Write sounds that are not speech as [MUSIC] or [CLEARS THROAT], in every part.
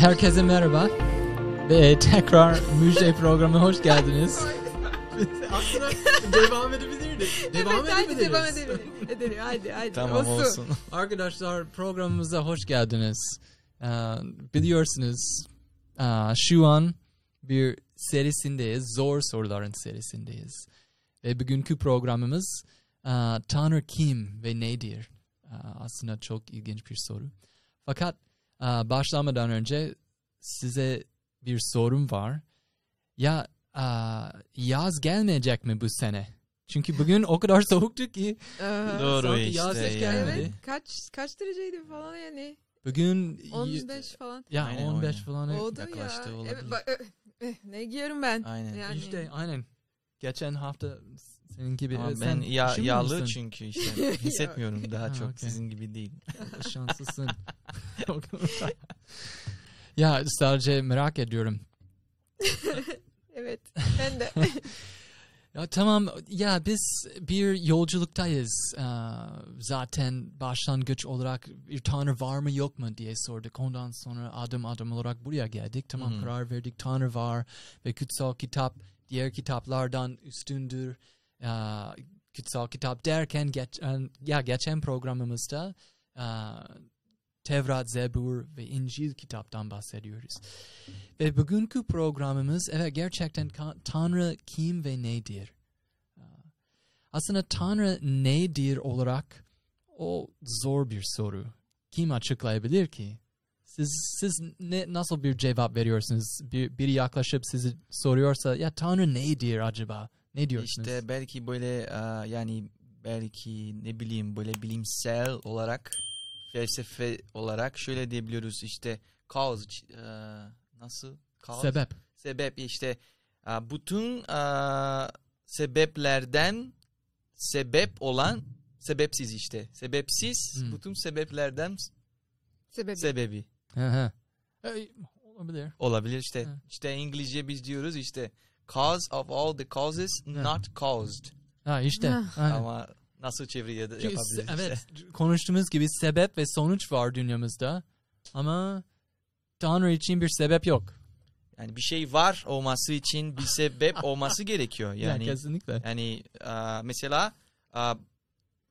Herkese merhaba ve tekrar Müjde programına hoş geldiniz. Aslında devam edebilirdik. [LAUGHS] Devam evet, hadi edebiliriz. devam edelim. edelim. Hadi hadi. Tamam olsun. Arkadaşlar programımıza hoş geldiniz. Ee, biliyorsunuz aa, şu an bir serisindeyiz. Zor soruların serisindeyiz. Ve bugünkü programımız aa, Tanrı kim ve nedir? Aa, aslında çok ilginç bir soru. Fakat başlamadan önce size bir sorum var. Ya aa, yaz gelmeyecek mi bu sene? Çünkü bugün o kadar [LAUGHS] soğuktu ki Aha. Doğru işte yaz hiç gelmedi. Evet. Kaç kaç dereceydi falan yani? Bugün y- 15 falan. ya Aynen, 15 aynen. falan. Oldu yaklaştı, ya. olabilir. Evet, bak, ne giyiyorum ben? Aynen. Yani. İşte aynen. Geçen hafta senin gibi Ama sen ben ya, yağlı musun? çünkü işte [LAUGHS] hissetmiyorum daha Ha, çok okey. sizin gibi değil. [LAUGHS] Şanslısın. [LAUGHS] ya sadece merak ediyorum. evet. Ben de. Ya tamam ya biz bir yolculuktayız. Ee, zaten başlangıç olarak bir tanrı var mı yok mu diye sorduk. Ondan sonra adım adım olarak buraya geldik. Tamam hı. karar verdik tanrı var ve kutsal kitap diğer kitaplardan üstündür. Ee, kutsal kitap derken geçen, ya geçen programımızda e, Tevrat, Zebur ve İncil kitaptan bahsediyoruz. Ve bugünkü programımız evet gerçekten Tanrı kim ve nedir? Aa, Aslında Tanrı nedir olarak o zor bir soru. Kim açıklayabilir ki? Siz siz ne nasıl bir cevap veriyorsunuz? Bir, biri yaklaşıp sizi soruyorsa ya Tanrı nedir acaba? Ne diyorsunuz? İşte belki böyle e, yani belki ne bileyim böyle bilimsel olarak felsefe olarak şöyle diyebiliyoruz işte cause nasıl cause sebep. sebep işte e, bütün e, sebeplerden sebep olan sebepsiz işte sebepsiz Hmm. bütün sebeplerden Sebebi. sebebi Hı hı. E, olabilir. olabilir işte Evet. işte İngilizce biz diyoruz işte cause of all the causes Evet. not caused Ha işte. Aynen. ama nasıl çeviriye yapabiliriz se- işte. evet [LAUGHS] konuştuğumuz gibi sebep ve sonuç var dünyamızda ama Tanrı için bir sebep yok. Yani bir şey var olması için bir sebep [LAUGHS] olması gerekiyor. Yani ya, kesinlikle. yani e, mesela e,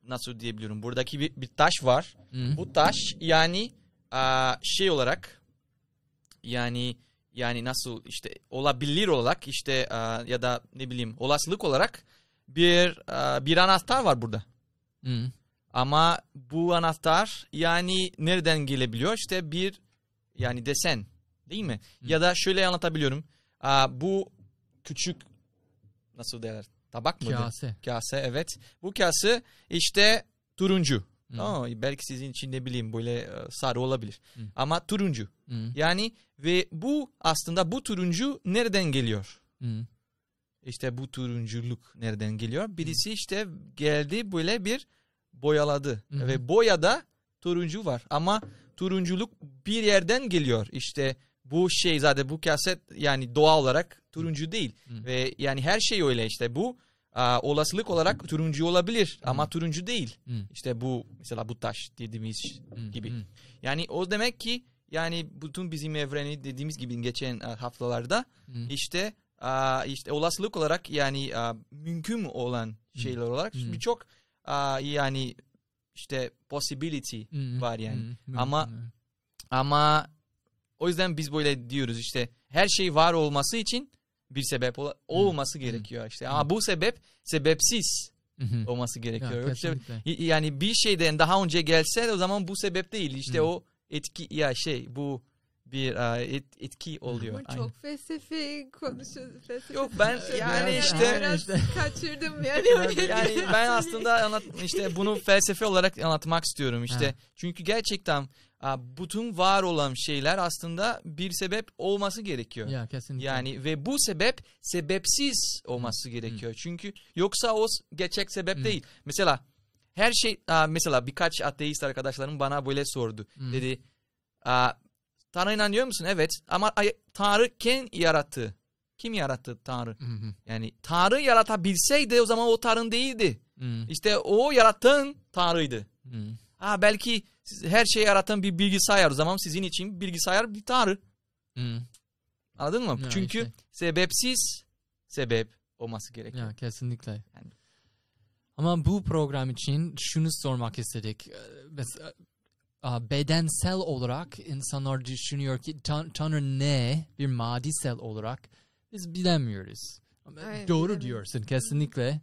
nasıl diyebiliyorum? Buradaki bir, bir taş var. Hı. Bu taş yani e, şey olarak yani yani nasıl işte olabilir olarak işte e, ya da ne bileyim olasılık olarak bir e, bir anahtar var burada. Hı. Ama bu anahtar yani nereden gelebiliyor? İşte bir yani desen değil mi? Hı. Ya da şöyle anlatabiliyorum. Aa, bu küçük nasıl derler? Tabak mı? Kase. Kase evet. Bu kase işte turuncu. Hı. Tamam mı? Belki sizin için ne bileyim böyle e, sarı olabilir. Hı. Ama turuncu. Hı. Yani ve bu aslında bu turuncu nereden geliyor? Hı. İşte bu turunculuk nereden geliyor? Birisi işte geldi böyle bir boyaladı. Hı. Ve boyada turuncu var. Ama turunculuk bir yerden geliyor. İşte bu şey zaten bu kaset yani doğal olarak turuncu değil. Hı. Ve yani her şey öyle işte bu aa, olasılık olarak turuncu olabilir ama turuncu değil. Hı. İşte bu mesela bu taş dediğimiz Hı. gibi. Hı. Yani o demek ki yani bütün bizim evreni dediğimiz gibi geçen e, haftalarda Hı. işte işte olasılık olarak yani mümkün olan şeyler olarak Hı. birçok yani işte possibility Hı. var yani. Hı. Ama- Hı. ama o yüzden biz böyle diyoruz işte her şey var olması için bir sebep ola- olması gerekiyor işte. Ama bu sebep sebepsiz olması Ya, gerekiyor. Yoksa kesinlikle. y- yani bir şeyden daha önce gelse o zaman bu sebep değil. İşte o etki ya şey bu bir et- etki oluyor. Ama Aynen. çok felsefi konuşuyoruz. Felsefi Yok, ben yani işte- işte- kaçırdım yani. [LAUGHS] yani ben aslında anlat işte bunu felsefe olarak anlatmak istiyorum işte. Ha. Çünkü gerçekten aa, bütün var olan şeyler aslında bir sebep olması gerekiyor. Ya kesinlikle. Yani ve bu sebep sebepsiz olması gerekiyor. Çünkü yoksa o gerçek sebep Hı. değil. Mesela her şey aa, mesela birkaç ateist arkadaşlarım bana böyle sordu. Hı. Dedi Tanrı inanıyor musun? Evet ama Tanrı kim yarattı? Kim yarattı Tanrı? Hı hı. Yani Tanrı yaratabilseydi o zaman o Tanrı değildi. Hı. İşte o yaratan Tanrı'ydı. Hı. Ha belki her şeyi yaratan bir bilgisayar o zaman sizin için bilgisayar bir Tanrı. Hmm. Anladın mı? Ya Çünkü işte. sebepsiz sebep olması gerekiyor. Ya kesinlikle. Yani- Ama bu program için şunu sormak istedik. Ee, Mesela bedensel olarak insanlar düşünüyor ki tan- Tanrı ne bir madisel olarak biz bilemiyoruz. Aynen, Doğru bilemiyoruz. diyorsun kesinlikle.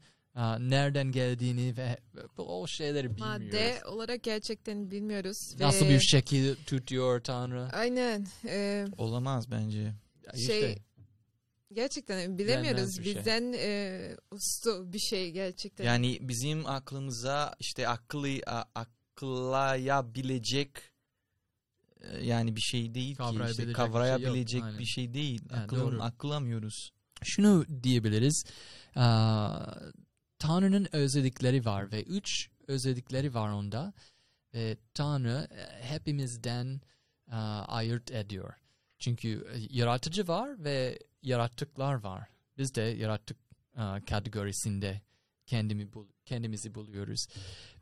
Nereden geldiğini ve o şeyleri bilmiyoruz. Madde olarak gerçekten bilmiyoruz. Nasıl ve- bir şekil tutuyor Tanrı? Aynen. e, Olamaz bence. Ya şey gerçekten bilemiyoruz. bir şey. Bizden e, ustu bir şey gerçekten. Yani bizim aklımıza işte akıllı a- aklayabilecek e, yani bir şey değil ki. Kavrayabilecek İşte bir şey yok. kavrayabilecek bir şey değil. Ya, Aklım, doğru. akılamıyoruz. şunu diyebiliriz. Aa, Tanrı'nın özellikleri var ve üç özellikleri var onda. Ve Tanrı e, hepimizden aa, ayırt ediyor. Çünkü e, yaratıcı var ve yaratıklar var. Biz de yaratık aa, kategorisinde kendimi bul kendimizi buluyoruz.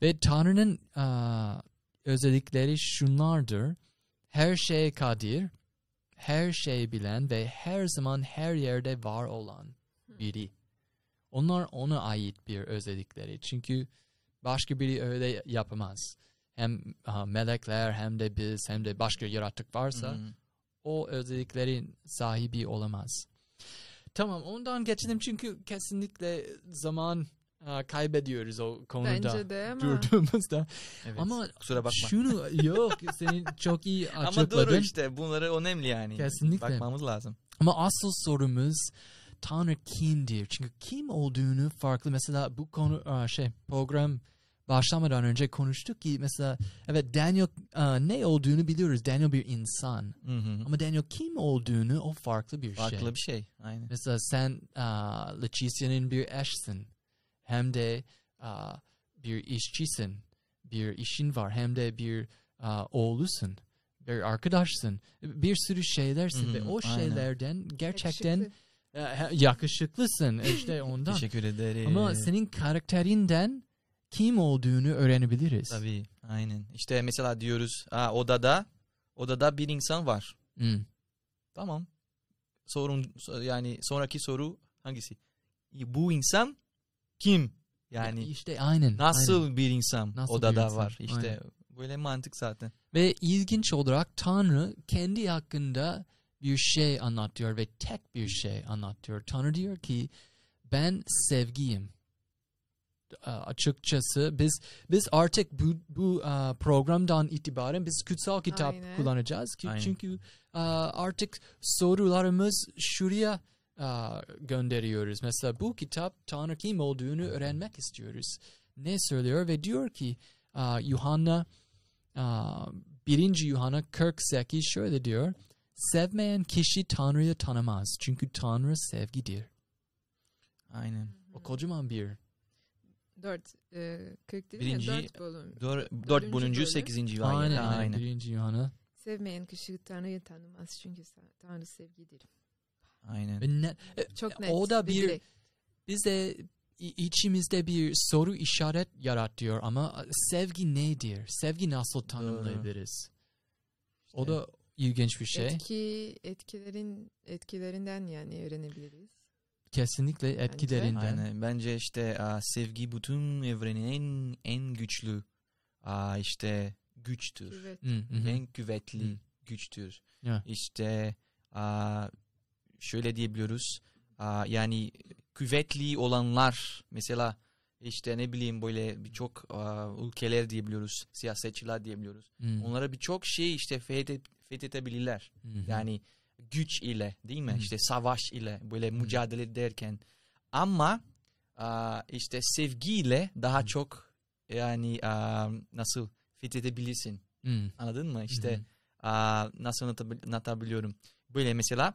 Ve Tanrı'nın aa, özellikleri şunlardır. Her şeye kadir, her şeyi bilen ve her zaman her yerde var olan biri. Onlar ona ait bir özellikleri. Çünkü başka biri öyle yapamaz. Hem aha, melekler hem de biz hem de başka yaratık varsa Hmm. o özelliklerin sahibi olamaz. Tamam ondan geçelim çünkü kesinlikle zaman kaybediyoruz o konuda Bence de ama durduğumuzda. Evet. Ama Kusura bakma. şunu yok [LAUGHS] senin çok iyi Ama açıkladın. doğru işte bunları önemli yani. Kesinlikle. Bakmamız lazım. Ama asıl sorumuz Tanrı kimdir? Çünkü kim olduğunu farklı. Mesela bu konu şey program başlamadan önce konuştuk ki mesela evet Daniel ne olduğunu biliyoruz. Daniel bir insan. Hı hı. Ama Daniel kim olduğunu o farklı bir şey. Farklı bir şey. Aynen. Mesela sen aa, Letitia'nın bir eşsin. Hem de aa, bir işçisin. Bir işin var. Hem de bir aa, oğlusun. Bir arkadaşsın. Bir sürü şeylersin Hı hı, ve o aynen. şeylerden gerçekten yakışıklı. e, yakışıklısın işte ondan. Teşekkür ederim. Ama senin karakterinden kim olduğunu öğrenebiliriz. Tabii. Aynen. İşte mesela diyoruz ha, odada odada bir insan var. Hmm. Tamam. Sorun yani sonraki soru hangisi? Bu insan kim? Yani Ya işte aynen. nasıl aynen. bir insan Nasıl bir odada insan? var? İşte Aynen. böyle mantık zaten. Ve ilginç olarak Tanrı kendi hakkında bir şey anlatıyor ve tek bir şey anlatıyor. Tanrı diyor ki ben sevgiyim. Açıkçası biz biz artık bu bu programdan itibaren biz kutsal kitap Aynen. kullanacağız ki Aynen. çünkü artık sorularımız şuraya a, gönderiyoruz. Mesela bu kitap Tanrı kim olduğunu öğrenmek istiyoruz. Ne söylüyor ve diyor ki a, Yuhanna Aa, birinci Yuhanna 48 şöyle diyor. Sevmeyen kişi Tanrı'yı tanımaz. Çünkü Tanrı sevgidir. Aynen. O kocaman bir. Dört. E, 40 değil Birinci-? Dört bölüm. Dört, dört bölüm. sekizinci Aynen, aynen. aynen. aynen. Birinci Yuhanna. Sevmeyen kişi Tanrı'yı tanımaz çünkü Tanrı sevgidir. Aynen. Ne- e, Çok net. O da bir direkt. bize içimizde bir soru işaret yaratıyor ama sevgi nedir? Sevgi nasıl tanımlayabiliriz? O da ilginç bir şey. Etki, etkilerin etkilerinden yani öğrenebiliriz. Kesinlikle etkilerinden. Aynen. Bence işte aa, sevgi bütün evrenin en en güçlü aa, işte güçtür. Evet. Hı, hı. En kuvvetli Hı. güçtür. Ya. İşte aa, şöyle diyebiliyoruz. Aa, yani kuvvetli olanlar mesela işte ne bileyim böyle birçok ülkeler diyebiliyoruz. Siyasetçiler diyebiliyoruz. Hı, Onlara birçok şey işte fethet, fethedebilirler. hı. Yani güç ile değil mi? Hı. İşte savaş ile böyle mücadele ederken. Ama işte sevgiyle daha Hı. çok yani nasıl fethedebilirsin. Hı, Anladın mı? İşte aa, nasıl anlatabil- anlatabiliyorum. Böyle mesela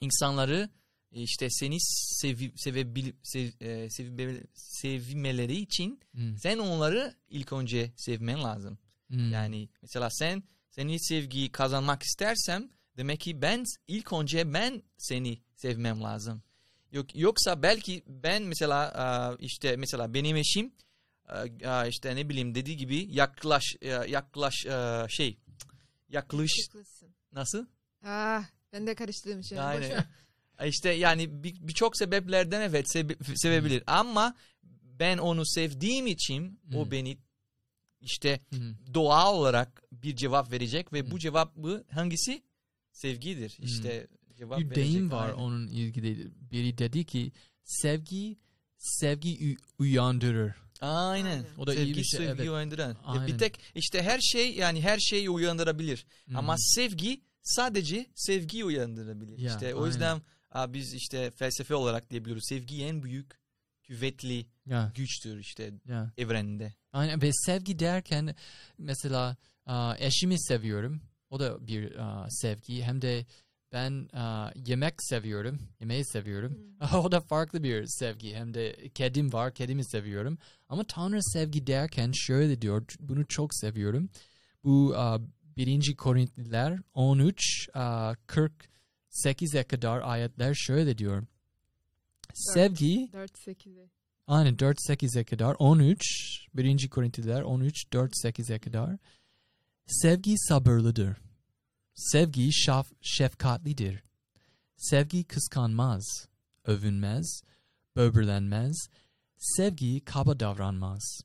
insanları işte seni sevi, sevebil, sev, e, sevbe- sevmeleri için Hı, sen onları ilk önce sevmen lazım. hı. Yani mesela sen seni sevgiyi kazanmak istersem demek ki ben ilk önce ben seni sevmem lazım. Yok yoksa belki ben mesela aa, işte mesela benim eşim aa, işte ne bileyim dediği gibi yaklaş yaklaş şey yaklaş nasıl? Ah Ben de karıştırdığım için. Boş ver. [LAUGHS] işte yani bir- birçok sebeplerden evet sebe- sevebilir ama ben onu sevdiğim için o Hmm. beni işte Hı. doğal olarak bir cevap verecek ve Hmm. bu cevabı hangisi? Sevgidir. İşte cevap bir verecek. deyim var aynen. onun ilgili. Biri dedi ki sevgi sevgi uyandırır. Aynen. Aynen. O da iyi sevgi bir şey, sevgi evet. uyandıran. Ya Aynen. Bir tek işte her şey yani her şeyi uyandırabilir. Hı. Ama sevgi sadece sevgi uyandırabilir. Ya, işte o aynen. yüzden aa, biz işte felsefe olarak diyebiliyoruz. Sevgi en büyük kuvvetli ya, güçtür işte ya. evrende. Aynen ve sevgi derken mesela aa, eşimi seviyorum. O da bir aa, sevgi. Hem de ben aa, yemek seviyorum. Yemeği seviyorum. [LAUGHS] o da farklı bir sevgi. Hem de kedim var. Kedimi seviyorum. Ama Tanrı sevgi derken şöyle diyor. Bunu çok seviyorum. Bu aa, 1. Korintliler 13 aa, 48'e kadar ayetler şöyle diyor. Sevgi 4-8'e. Aynen 4-8'e kadar 13 1. Korintliler 13 4-8'e kadar sevgi sabırlıdır. Sevgi şaf, şefkatlidir. Sevgi kıskanmaz, övünmez, böbürlenmez. Sevgi kaba davranmaz.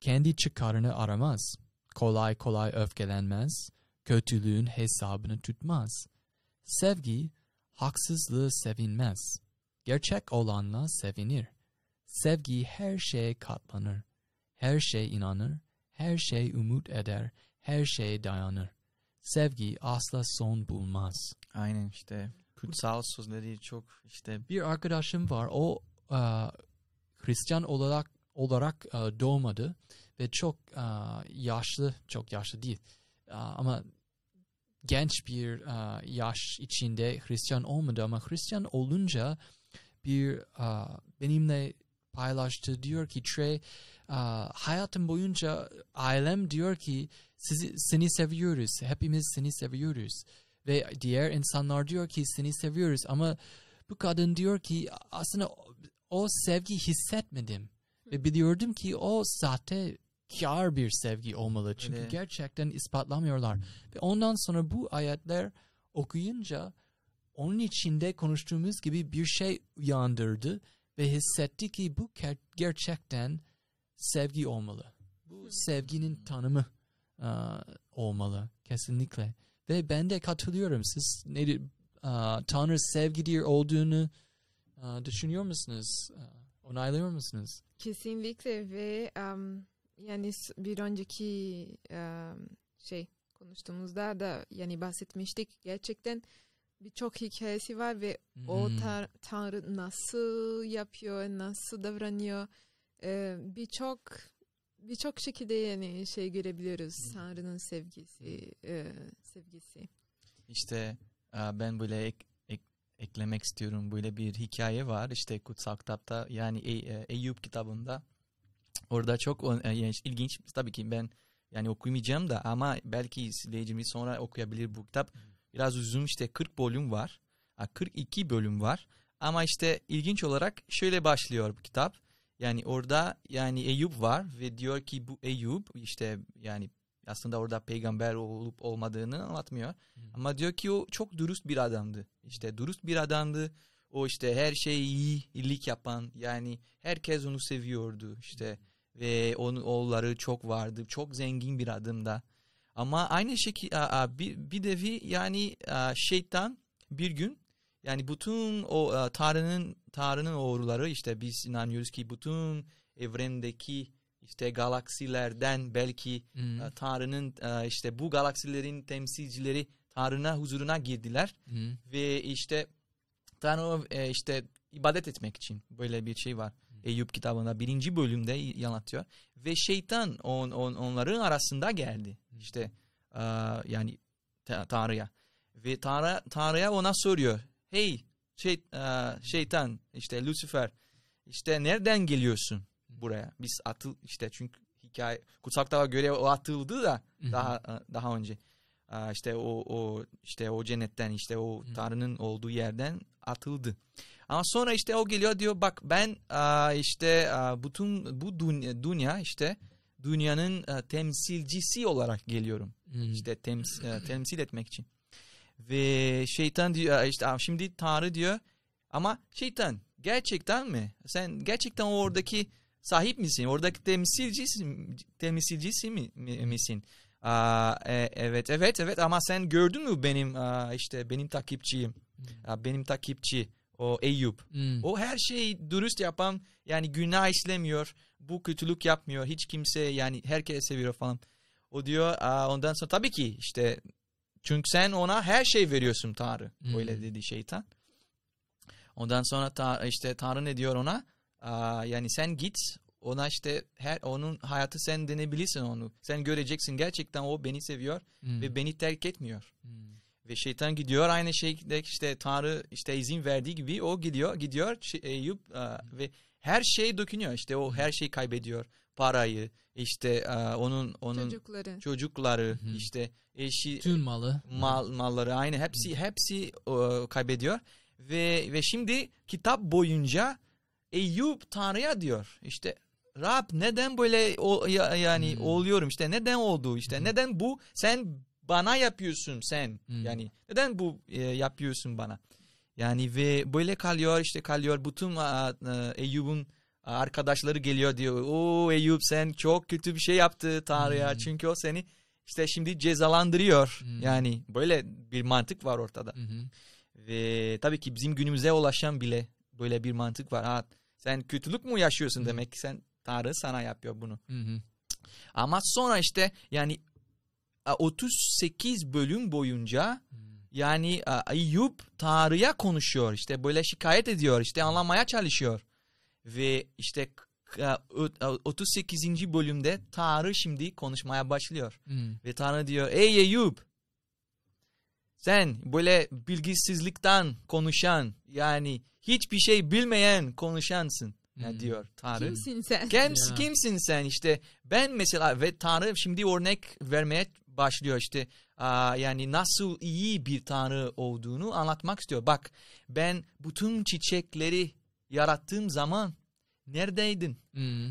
Kendi çıkarını aramaz. Kolay kolay öfkelenmez. Kötülüğün hesabını tutmaz. Sevgi haksızlığı sevinmez. Gerçek olanla sevinir. Sevgi her şeye katlanır. Her şey inanır. Her şey umut eder. Her şeye dayanır. Sevgi asla son bulmaz. Aynen işte kutsal sözleri çok işte Bir arkadaşım var. O e, Hristiyan olarak olarak e, doğmadı ve çok e, yaşlı, çok yaşlı değil. E, ama genç bir e, yaş içinde Hristiyan olmadı. Ama Hristiyan olunca bir e, benimle paylaştı. Diyor ki Trey e, hayatım boyunca ailem diyor ki sizi seni seviyoruz. Hepimiz seni seviyoruz. Ve diğer insanlar diyor ki seni seviyoruz. Ama bu kadın diyor ki aslında o sevgi hissetmedim ve biliyordum ki o sahte kar bir sevgi olmalı çünkü Öyle. gerçekten ispatlamıyorlar ve ondan sonra bu ayetler okuyunca onun içinde konuştuğumuz gibi bir şey uyandırdı ve hissetti ki bu ger- gerçekten sevgi olmalı. Bu sevginin tanımı aa, olmalı kesinlikle. Ve ben de katılıyorum. Siz ne aa, Tanrı sevgidir olduğunu aa, düşünüyor musunuz? Aa, Onaylıyor musunuz? Kesinlikle ve em, yani bir önceki em, şey konuştuğumuzda da yani bahsetmiştik gerçekten birçok hikayesi var ve o Hmm. tar- Tanrı nasıl yapıyor, nasıl davranıyor e, birçok birçok şekilde yani şey görebiliyoruz Tanrı'nın sevgisi e, sevgisi. işte ben böyle ek- eklemek istiyorum. Böyle bir hikaye var işte kutsal kitapta yani E- e, Eyüp kitabında. Orada çok e, yani ilginç. Tabii ki ben yani okumayacağım da ama belki izleyicimiz sonra okuyabilir bu kitap. Biraz uzun işte 40 bölüm var. Ha, 42 bölüm var. Ama işte ilginç olarak şöyle başlıyor bu kitap. Yani orada yani Eyüp var ve diyor ki bu Eyüp işte yani aslında orada peygamber olup olmadığını anlatmıyor. Ama diyor ki o çok dürüst bir adamdı. İşte dürüst bir adamdı. O işte her şeyi iyi, iyilik yapan yani herkes onu seviyordu işte ve onun oğulları çok vardı. Çok zengin bir adam da. Ama aynı şekilde bir, bir devi yani şeytan bir gün yani bütün o Tanrı'nın Tanrı'nın oğulları işte biz inanıyoruz ki bütün evrendeki işte galaksilerden belki Hmm. e, Tanrı'nın e, işte bu galaksilerin temsilcileri Tanrı'na huzuruna girdiler. Hmm. ve işte Tanrı e, işte ibadet etmek için böyle bir şey var. Eyüp kitabında birinci bölümde anlatıyor. Ve şeytan on, on, onların arasında geldi. İşte e, yani ta- Tanrı'ya. Ve Tanrı Tanrı'ya ona soruyor. Hey şey, e, şeytan işte Lucifer işte nereden geliyorsun buraya biz atıl işte çünkü hikaye kutsal kitaba göre o atıldı da daha e, daha önce işte o o işte o cennetten işte o. Tanrı'nın olduğu yerden atıldı. Ama sonra işte o geliyor diyor bak ben işte bütün bu dünya, işte dünyanın temsilcisi olarak geliyorum. Hmm. İşte tems- temsil etmek için. Ve şeytan diyor işte "Aa, şimdi Tanrı diyor ama şeytan gerçekten mi? Sen gerçekten oradaki sahip misin? Oradaki temsilcisi, temsilcisi mi, mi- misin? Aa, e, evet evet evet ama sen gördün mü benim aa, işte benim takipçiyim. Aa, benim takipçi o Eyüp. Hmm. O her şeyi dürüst yapan yani günah işlemiyor. Bu kötülük yapmıyor. Hiç kimse yani herkes seviyor falan. O diyor "Aa, ondan sonra tabii ki işte çünkü sen ona her şey veriyorsun Tanrı. Hmm. Öyle dedi şeytan. Ondan sonra ta, işte Tanrı ne diyor ona? Aa, yani sen git ona işte her onun hayatı sen denebilirsin onu. Sen göreceksin gerçekten o beni seviyor Hmm. ve beni terk etmiyor. Hmm. Ve şeytan gidiyor aynı şekilde işte Tanrı işte izin verdiği gibi o gidiyor gidiyor şey- Eyüp e, ve her şey dökünüyor işte o her şeyi kaybediyor parayı işte e, onun onun Çocukları. çocukları Hı hı. işte eşi Tüm malı. mal malları aynı hepsi hepsi e, kaybediyor ve ve şimdi kitap boyunca Eyüp Tanrı'ya diyor işte Rab neden böyle o, ya- yani Hmm. oluyorum işte neden oldu işte Hı. neden bu sen bana yapıyorsun sen Hmm. yani neden bu e, yapıyorsun bana yani ve böyle kalıyor işte kalıyor bütün a, a, Eyüp'ün arkadaşları geliyor diyor o Eyüp sen çok kötü bir şey yaptı Tanrı'ya Hmm. çünkü o seni işte şimdi cezalandırıyor Hmm. yani böyle bir mantık var ortada hı. ve tabii ki bizim günümüze ulaşan bile böyle bir mantık var ha sen kötülük mü yaşıyorsun demek ki sen Tanrı sana yapıyor bunu Hı hı. ama sonra işte yani a, 38 bölüm boyunca Hmm. yani Eyüp Tanrı'ya konuşuyor işte böyle şikayet ediyor işte anlamaya çalışıyor ve işte k- a, o- a, 38. bölümde Tanrı şimdi konuşmaya başlıyor Hmm. ve Tanrı diyor ey Eyüp sen böyle bilgisizlikten konuşan yani hiçbir şey bilmeyen konuşansın Hmm. diyor Tanrı. Kimsin sen? Kim, Ya. kimsin sen işte ben mesela ve Tanrı şimdi örnek vermeye başlıyor işte aa, yani nasıl iyi bir Tanrı olduğunu anlatmak istiyor. Bak ben bütün çiçekleri yarattığım zaman neredeydin? Hmm.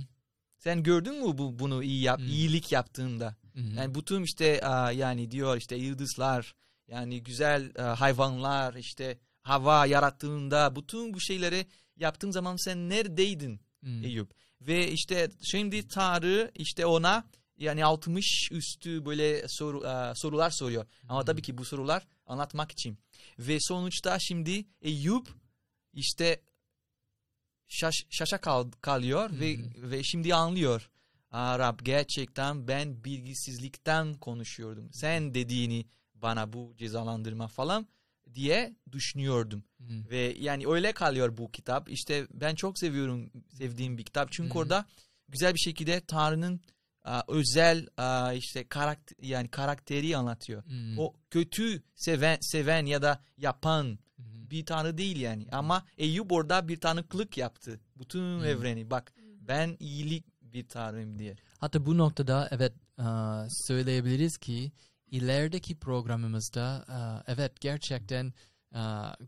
Sen gördün mü bu, bunu iyi yap, Hmm. iyilik yaptığımda? Hı hı. Yani bütün işte aa, yani diyor işte yıldızlar yani güzel hayvanlar işte hava yarattığında bütün bu şeyleri yaptığın zaman sen neredeydin? Hmm. Eyüp. Ve işte şimdi Tanrı işte ona yani 60 üstü böyle soru, e, sorular soruyor. Ama Hmm. tabii ki bu sorular anlatmak için. Ve sonuçta şimdi Eyüp işte şaş, şaşa kal, kalıyor ve Hmm. ve şimdi anlıyor. Aa, Rab gerçekten ben bilgisizlikten konuşuyordum. Sen dediğini bana bu cezalandırma falan diye düşünüyordum. Hmm. Ve yani öyle kalıyor bu kitap. İşte ben çok seviyorum sevdiğim bir kitap. Çünkü hı. orada güzel bir şekilde Tanrı'nın a, özel a, işte karakter yani karakteri anlatıyor. Hmm. O kötü seven seven ya da yapan hı. bir tanrı değil yani. Ama Eyüp orada bir tanıklık yaptı. Bütün Hı. evreni bak ben iyilik bir tanrıyım diye. Hatta bu noktada evet söyleyebiliriz ki ilerideki programımızda e, evet gerçekten e,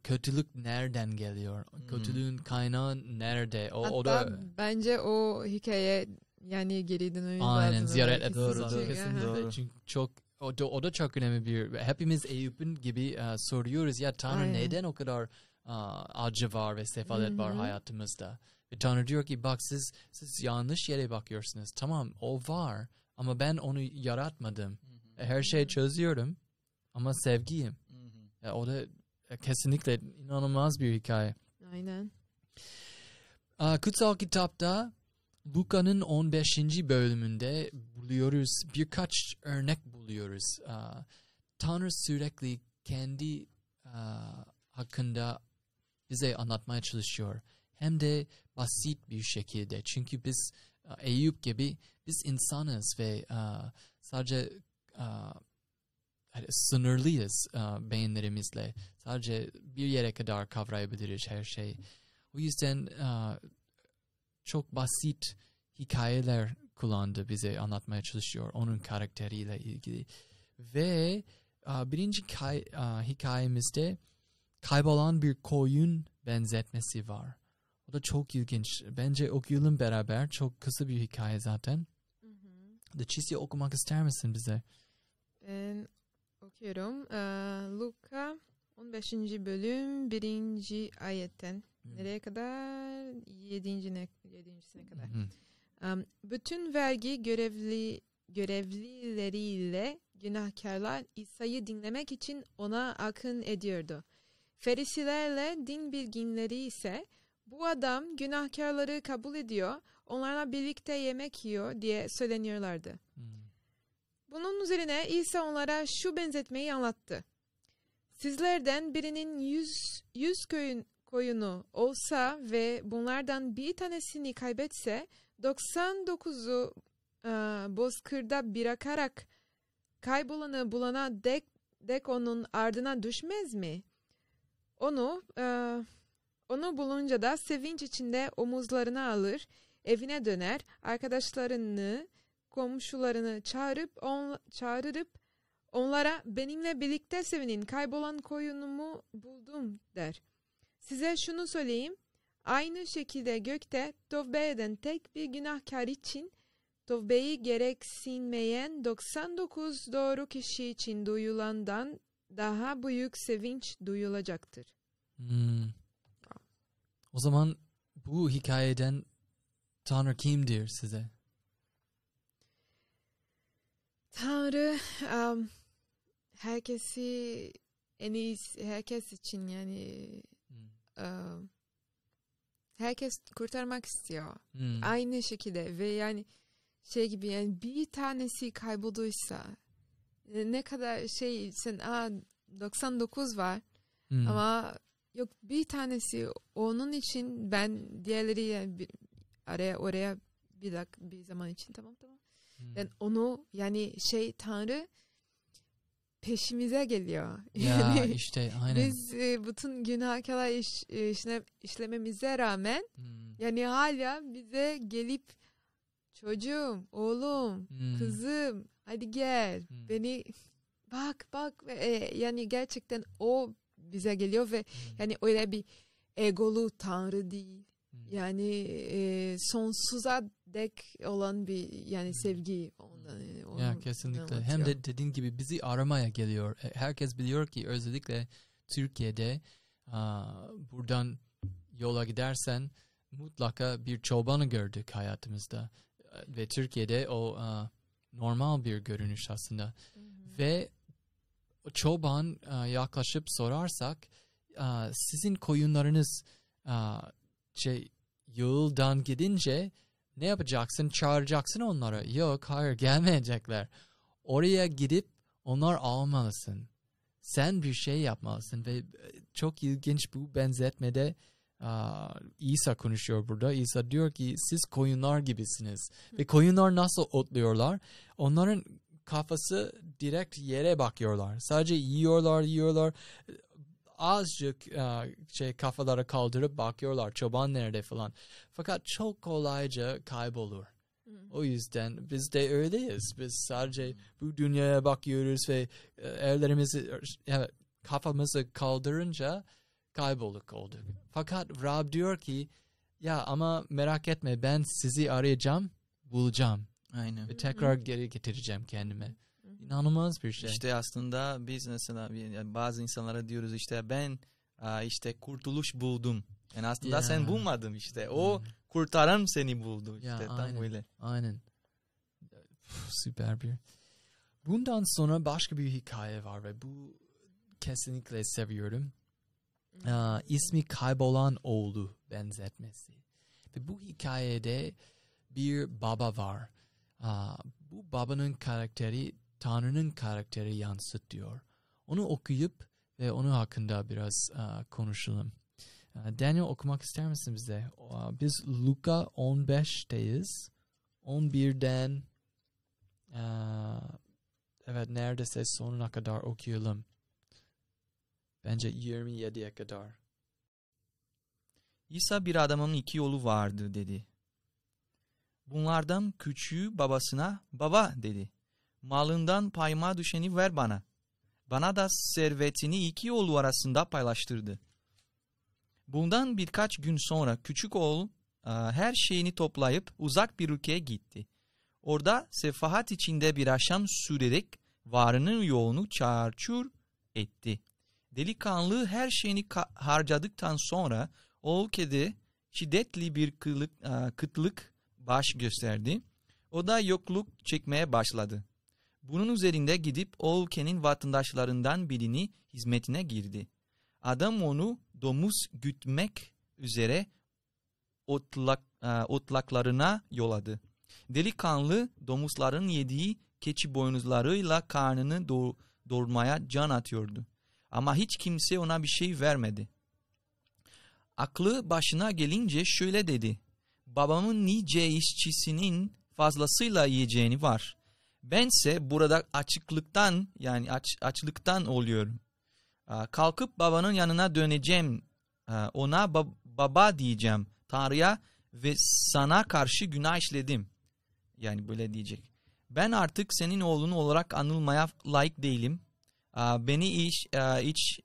kötülük nereden geliyor? Hmm. Kötülüğün kaynağı nerede? O, Hatta o da bence o hikaye yani geri dönmemiz aynen ziyaret Evet, doğru doğru kesinlikle. Doğru. Çünkü çok o da, o da çok önemli bir hepimiz Eyüp'ün gibi e, soruyoruz ya Tanrı Aynen. neden o kadar e, acı var ve sefalet var Hı hı. hayatımızda? Ve Tanrı diyor ki bak siz siz yanlış yere bakıyorsunuz. Tamam o var ama ben onu yaratmadım. E, Her şeyi çözüyorum ama sevgiyim. E, o da kesinlikle inanılmaz bir hikaye. Aynen. Aa, Kutsal kitapta Luka'nın 15. bölümünde buluyoruz birkaç örnek buluyoruz. Aa, Tanrı sürekli kendi aa, hakkında bize anlatmaya çalışıyor. Hem de basit bir şekilde. Çünkü biz Eyüp gibi biz insanız ve sadece sınırlıyız aa, beyinlerimizle. Sadece bir yere kadar kavrayabiliriz her şeyi. O yüzden çok basit hikayeler kullandı bize anlatmaya çalışıyor onun karakteriyle ilgili. Ve birinci hikayemizde kaybolan bir koyun benzetmesi var. O da çok ilginç. Bence okuyalım beraber. Çok kısa bir hikaye zaten. Leticia okumak ister misin bize? Ben Okuyorum. Ee, Luka 15. bölüm 1. ayetten nereye kadar? 7. Ne, 7.sine kadar. Hı. Um, bütün vergi görevli görevlileriyle günahkarlar İsa'yı dinlemek için ona akın ediyordu. Ferisilerle din bilginleri ise bu adam günahkarları kabul ediyor, onlarla birlikte yemek yiyor diye söyleniyorlardı. Hı. Bunun üzerine İsa onlara şu benzetmeyi anlattı. Sizlerden birinin yüz, yüz koyun, koyunu olsa ve bunlardan bir tanesini kaybetse 99'u e, bozkırda bırakarak kaybolanı bulana dek, dek onun ardına düşmez mi? Onu e, onu bulunca da sevinç içinde omuzlarına alır, evine döner, arkadaşlarını, komşularını çağırıp on, çağırıp onlara benimle birlikte sevinin kaybolan koyunumu buldum der. Size şunu söyleyeyim. Aynı şekilde gökte tövbe eden tek bir günahkar için tövbeyi gereksinmeyen 99 doğru kişi için duyulandan daha büyük sevinç duyulacaktır. Hmm. O zaman bu hikayeden Tanrı kimdir size? Tanrı um, herkesi en iyisi herkes için yani Hmm. um, herkes kurtarmak istiyor. Hmm. Aynı şekilde ve yani şey gibi yani bir tanesi kaybolduysa e, ne kadar şey sen aa 99 var Hmm. ama yok bir tanesi onun için ben diğerleri yani bir, araya oraya bir dakika bir zaman için tamam tamam Hmm. ben onu yani şey Tanrı peşimize geliyor. Ya [LAUGHS] Yani işte aynen. biz e, bütün günahkarlar iş, e, işle, işlememize rağmen Hmm. yani hala bize gelip çocuğum, oğlum, Hmm. kızım hadi gel Hmm. beni [LAUGHS] bak bak e, yani gerçekten o bize geliyor ve Hmm. yani öyle bir egolu tanrı değil. Hmm. Yani e, sonsuza dek olan bir yani Hmm. sevgi. Ondan, e, onu Ya kesinlikle. Hem de dediğin gibi bizi aramaya geliyor. E, Herkes biliyor ki özellikle Türkiye'de aa, buradan yola gidersen mutlaka bir çobanı gördük hayatımızda. E, Ve Türkiye'de o aa, normal bir görünüş aslında. Hı hı. Ve çoban aa, yaklaşıp sorarsak sizin koyunlarınız şey yıldan gidince ne yapacaksın? Çağıracaksın onlara. Yok hayır gelmeyecekler. Oraya gidip onlar almalısın. Sen bir şey yapmalısın ve e, çok ilginç bu benzetmede aa, İsa konuşuyor burada. İsa diyor ki siz koyunlar gibisiniz. Ve koyunlar nasıl otluyorlar? Onların kafası direkt yere bakıyorlar. Sadece yiyorlar, yiyorlar. Azıcık e, şey kafaları kaldırıp bakıyorlar. Çoban nerede falan. Fakat çok kolayca kaybolur. Hı. O yüzden biz de öyleyiz. Biz sadece bu dünyaya bakıyoruz ve e, ellerimizi evet, kafamızı kaldırınca kaybolduk olduk. Fakat Rab diyor ki ya ama merak etme ben sizi arayacağım, bulacağım Aynen. ve tekrar geri getireceğim kendime. İnanılmaz bir şey. İşte aslında biz mesela bazı insanlara diyoruz işte ben işte kurtuluş buldum. Yani aslında Ya. sen bulmadın işte. O Hmm. kurtaran seni buldu işte. Ya, Tam aynen. öyle. Aynen. Süper bir. Bundan sonra başka bir hikaye var ve bu kesinlikle seviyorum. Aa, ismi kaybolan oğlu benzetmesi. Ve bu hikayede bir baba var. Aa, bu babanın karakteri Tanrı'nın karakteri yansıtıyor. Onu okuyup ve onun hakkında biraz aa, konuşalım. Aa, Daniel okumak ister misin bize? Aa, Biz Luka 15'teyiz. 11'den aa, evet neredeyse sonuna kadar okuyalım. Bence 27'ye kadar. İsa bir adamın iki yolu vardı dedi. Bunlardan küçüğü babasına baba dedi. Malından payıma düşeni ver bana. Bana da servetini iki yolu arasında paylaştırdı. Bundan birkaç gün sonra küçük oğul e, her şeyini toplayıp uzak bir ülkeye gitti. Orada sefahat içinde bir akşam sürerek varını yoğunu çarçur etti. Delikanlı her şeyini harcadıktan sonra o ülkede şiddetli bir kılık, e, kıtlık baş gösterdi. O da yokluk çekmeye başladı. Bunun üzerinde gidip o ülkenin vatandaşlarından birini hizmetine girdi. Adam onu domuz gütmek üzere otlak, e, otlaklarına yolladı. Delikanlı domuzların yediği keçi boynuzlarıyla karnını do- doyurmaya can atıyordu. Ama hiç kimse ona bir şey vermedi. Aklı başına gelince şöyle dedi. Babamın nice işçisinin fazlasıyla yiyeceğini var. Bense burada açıklıktan yani aç, açlıktan oluyorum. Kalkıp babanın yanına döneceğim. Ona bab- baba diyeceğim Tanrı'ya ve sana karşı günah işledim. Yani böyle diyecek. Ben artık senin oğlun olarak anılmaya layık değilim. Beni iş, iç,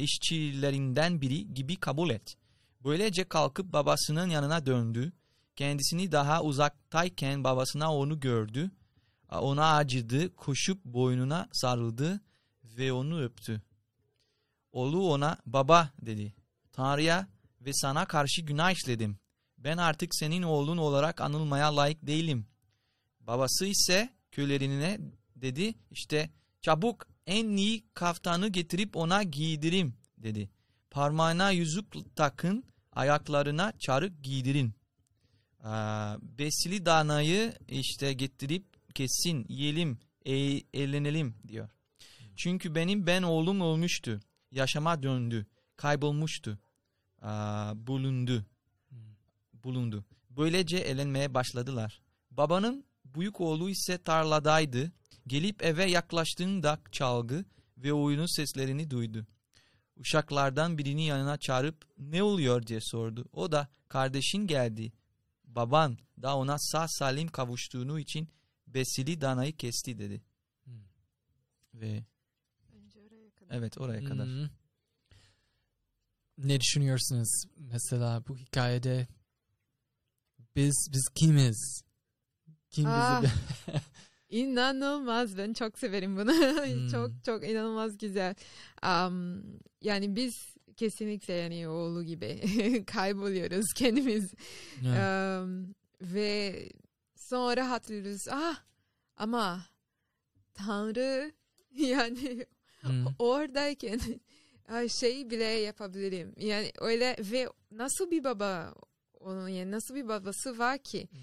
işçilerinden biri gibi kabul et. Böylece kalkıp babasının yanına döndü. Kendisini daha uzaktayken babasına onu gördü. Ona acıdı, koşup boynuna sarıldı ve onu öptü. Oğlu ona baba dedi. Tanrı'ya ve sana karşı günah işledim. Ben artık senin oğlun olarak anılmaya layık değilim. Babası ise kölelerine dedi işte çabuk en iyi kaftanı getirip ona giydirim dedi. Parmağına yüzük takın, ayaklarına çarık giydirin. Besili danayı işte getirip kesin, yiyelim, e eğlenelim diyor. Çünkü benim ben oğlum olmuştu. Yaşama döndü. Kaybolmuştu. Bulundu. Bulundu. Böylece eğlenmeye başladılar. Babanın büyük oğlu ise tarladaydı. Gelip eve yaklaştığında çalgı ve oyunun seslerini duydu. Uşaklardan birini yanına çağırıp ne oluyor diye sordu. O da kardeşin geldi. Baban da ona sağ salim kavuştuğunu için besili danayı kesti dedi. Hmm. Ve Bence oraya kadar. evet oraya kadar. Hmm. Ne düşünüyorsunuz mesela bu hikayede biz biz kimiz? Kim Ah. bizi [LAUGHS] İnanılmaz. Ben çok severim bunu. Hmm. çok çok inanılmaz güzel. Am, yani biz kesinlikle yani oğlu gibi [LAUGHS] kayboluyoruz kendimiz. Evet. Am, ve sonra hatırlıyoruz. Ah ama Tanrı [LAUGHS] yani Hmm. oradayken şey bile yapabilirim. Yani öyle ve nasıl bir baba onun yani nasıl bir babası var ki Hmm.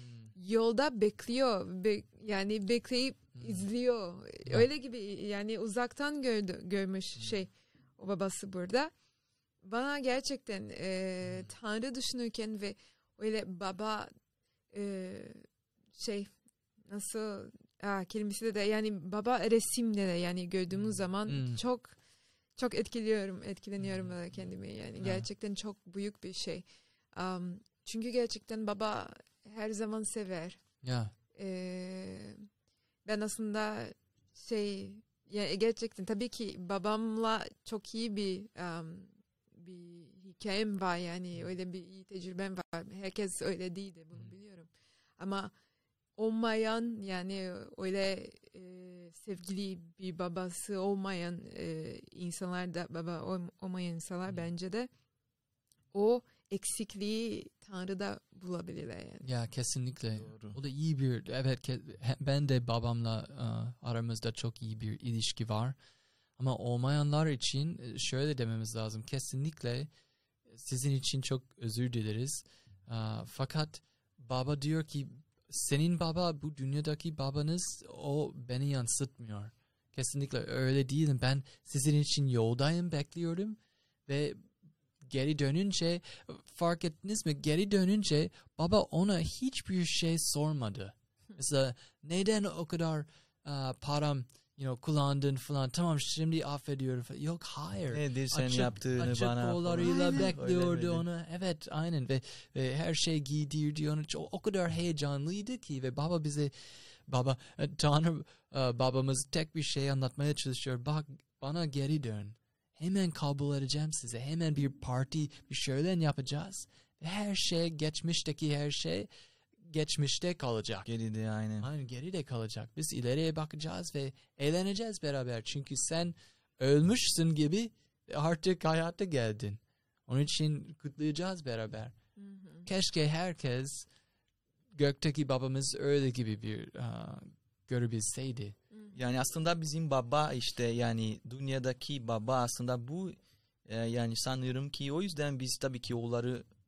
yolda bekliyor. Be- yani bekleyip Hmm. izliyor. Ya. Öyle gibi yani uzaktan gördü, görmüş şey o babası burada. Bana gerçekten e, Tanrı düşünürken ve öyle baba e, şey nasıl ah, kelimesi de, de yani baba resimde de yani gördüğümüz zaman Hmm. çok çok etkiliyorum etkileniyorum Hmm. kendimi yani Ha. gerçekten çok büyük bir şey. Am, çünkü gerçekten baba her zaman sever. Ya. Ee, ben aslında şey yani gerçekten tabii ki babamla çok iyi bir um, bir hikayem var yani öyle bir iyi tecrübem var. Herkes öyle değildi bunu Hmm. biliyorum. Ama olmayan yani öyle e, sevgili bir babası olmayan e, insanlar da baba ol- olmayan insanlar Hmm. bence de o eksikliği Tanrı'da bulabilirler yani. Ya kesinlikle. Doğru. O da iyi bir evet ben de babamla e, aramızda çok iyi bir ilişki var. Ama olmayanlar için e, şöyle dememiz lazım. Kesinlikle sizin için çok özür dileriz. E, fakat baba diyor ki senin baba bu dünyadaki babanız o beni yansıtmıyor. Kesinlikle öyle değilim. Ben sizin için yoldayım bekliyorum ve geri dönünce fark ettiniz mi? Geri dönünce baba ona hiçbir şey sormadı. Mesela neden o kadar uh, param you know, kullandın falan tamam şimdi affediyorum. falan. Yok hayır. Nedir sen Açık- yaptığını açık bana kollarıyla Aynen. bekliyordu onu. Evet aynen ve, ve her şey giydirdi onu. Çok, o kadar heyecanlıydı ki ve baba bize baba e, Tanrı e, babamız tek bir şey anlatmaya çalışıyor. Bak bana geri dön. Hemen kabul edeceğim size. Hemen bir parti, bir şölen yapacağız. Her şey, geçmişteki her şey geçmişte kalacak. Geride aynen. Aynen geride kalacak. Biz ileriye bakacağız ve eğleneceğiz beraber. Çünkü sen ölmüşsün gibi artık hayata geldin. Onun için kutlayacağız beraber. Hı hı. Keşke herkes gökteki babamız öyle gibi bir aa, görebilseydi. Hı hı. Yani aslında bizim baba işte yani dünyadaki baba aslında bu e, yani sanırım ki o yüzden biz tabii ki onları e,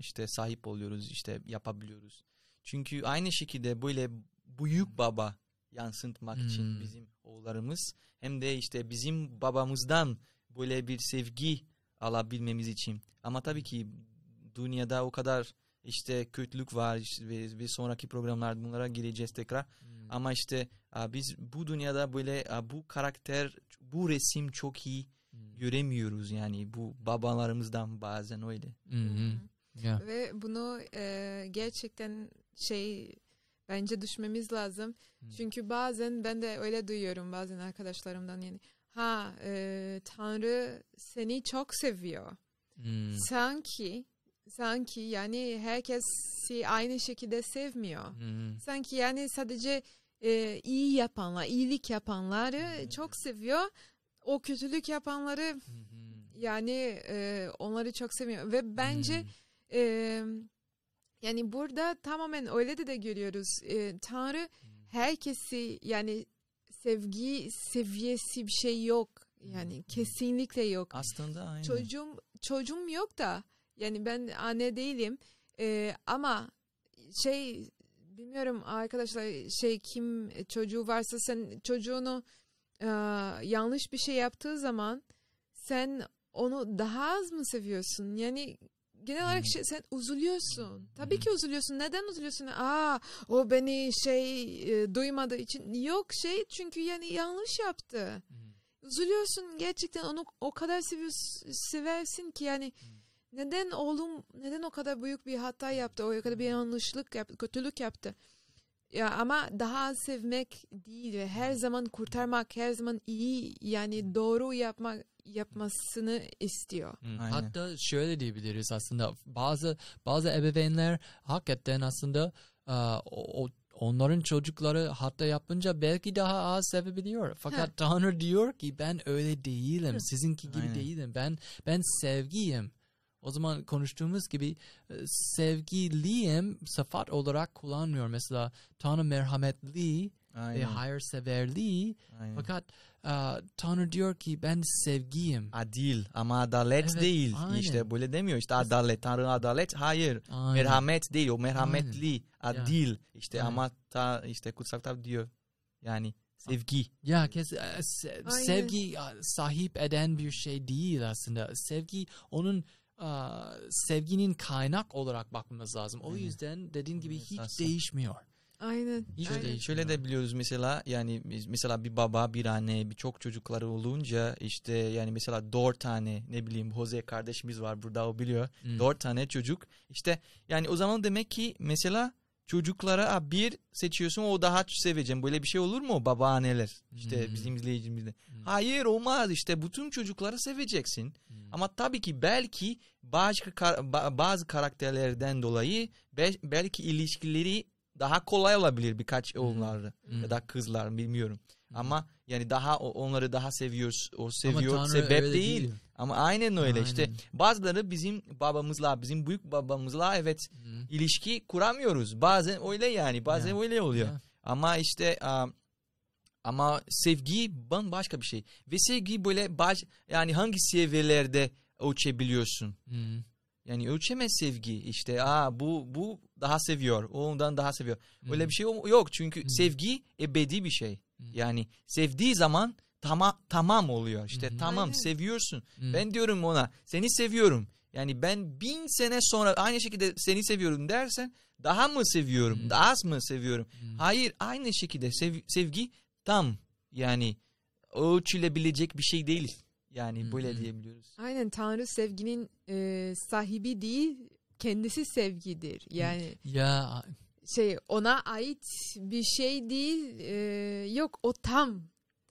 işte sahip oluyoruz işte yapabiliyoruz. Çünkü aynı şekilde böyle büyük baba yansıtmak için Hmm. bizim oğullarımız hem de işte bizim babamızdan böyle bir sevgi alabilmemiz için. Ama tabii ki dünyada o kadar işte kötülük var işte ve, ve sonraki programlarda bunlara gireceğiz tekrar. Ama işte a, biz bu dünyada böyle a, bu karakter, bu resim çok iyi Hmm. Göremiyoruz yani bu babalarımızdan bazen öyle. Hı hı. Ya. Ve bunu e, gerçekten şey bence düşmemiz lazım. Hmm. Çünkü bazen ben de öyle duyuyorum bazen arkadaşlarımdan yani. Ha e, Tanrı seni çok seviyor. Hmm. Sanki sanki yani herkesi aynı şekilde sevmiyor. Hmm. Sanki yani sadece e, iyi yapanlar, iyilik yapanları çok seviyor. O kötülük yapanları yani e, onları çok seviyor ve bence e, yani burada tamamen öyle de de görüyoruz. E, Tanrı herkesi yani sevgi seviyesi bir şey yok. Yani kesinlikle yok. Aslında aynı. Çocuğum çocuğum yok da yani ben anne değilim E, ama şey bilmiyorum arkadaşlar şey kim çocuğu varsa sen çocuğunu e, yanlış bir şey yaptığı zaman sen onu daha az mı seviyorsun? Yani genel olarak Hmm. şey, sen üzülüyorsun. Tabii Hmm. ki üzülüyorsun. Neden üzülüyorsun? Aa o beni şey e, duymadığı için. Yok şey çünkü yani yanlış yaptı. Hmm. Üzülüyorsun gerçekten onu o kadar seviyorsun, seversin ki yani neden oğlum neden o kadar büyük bir hata yaptı o kadar bir yanlışlık yaptı kötülük yaptı ya ama daha sevmek değil ve her zaman kurtarmak her zaman iyi yani doğru yapmak yapmasını istiyor. Aynen. Hatta şöyle diyebiliriz aslında bazı bazı ebeveynler hakikaten aslında aa, o, onların çocukları hata yapınca belki daha az sevebiliyor. Fakat Ha. Tanrı diyor ki ben öyle değilim. Sizinki gibi Aynen. değilim. Ben ben sevgiyim. O zaman konuştuğumuz gibi e, sevgiliyim sıfat olarak kullanmıyor. Mesela Tanrı merhametli ve Aynen. hayırseverli. aynen. Fakat aa, Tanrı diyor ki ben sevgiyim. Adil ama adalet Evet, değil. aynen. İşte böyle demiyor işte adalet, Tanrı adalet. Hayır. Aynen. Merhamet değil o merhametli, adil. İşte Aynen. ama ta işte kutsal kitap diyor. Yani sevgi. Ya kes, e, se- Aynen. sevgi sahip eden bir şey değil aslında. Sevgi onun a, sevginin kaynak olarak bakmamız lazım. O yüzden dediğin gibi hiç Esası. değişmiyor. Aynen. Hiç aynen. değil. Şöyle de biliyoruz mesela yani mesela bir baba bir anne birçok çocukları olunca işte yani mesela dört tane ne bileyim Jose kardeşimiz var burada o biliyor. Hmm. Dört tane çocuk işte yani o zaman demek ki mesela çocuklara "Aa, bir seçiyorsun o daha seveceğim. Böyle bir şey olur mu babaanneler işte Hmm. bizim izleyicimizde. Hmm. Hayır olmaz işte bütün çocukları seveceksin. Hmm. Ama tabii ki belki bazı kar- ba- bazı karakterlerden dolayı be- belki ilişkileri daha kolay olabilir birkaç oğulları Hmm. ya da kızlar bilmiyorum. Hmm. Ama yani daha onları daha seviyoruz. O seviyor Tanrı sebep öyle değil. Ama aynen öyle işte. Aynen. Bazıları bizim babamızla, bizim büyük babamızla evet Hmm. ilişki kuramıyoruz. Bazen öyle yani. Bazen Ya. öyle oluyor. Ya. Ama işte ama sevgi bambaşka bir şey. Ve sevgi böyle baş, yani hangi seviyelerde ölçebiliyorsun? Hmm. Yani ölçemez sevgi işte aa bu bu daha seviyor ondan daha seviyor. Öyle bir şey yok çünkü Hmm. sevgi ebedi bir şey. Yani sevdiği zaman tamam tamam oluyor işte Hmm. tamam Aynen. seviyorsun. Hmm. Ben diyorum ona seni seviyorum. Yani ben bin sene sonra aynı şekilde seni seviyorum dersen daha mı seviyorum Hmm. daha az mı seviyorum? Hmm. Hayır aynı şekilde sev- sevgi tam yani ölçülebilecek bir şey değil. Yani Hmm. böyle diyebiliyoruz. Aynen Tanrı sevginin e, sahibi değil kendisi sevgidir. Yani Ya şey ona ait bir şey değil e, yok o tam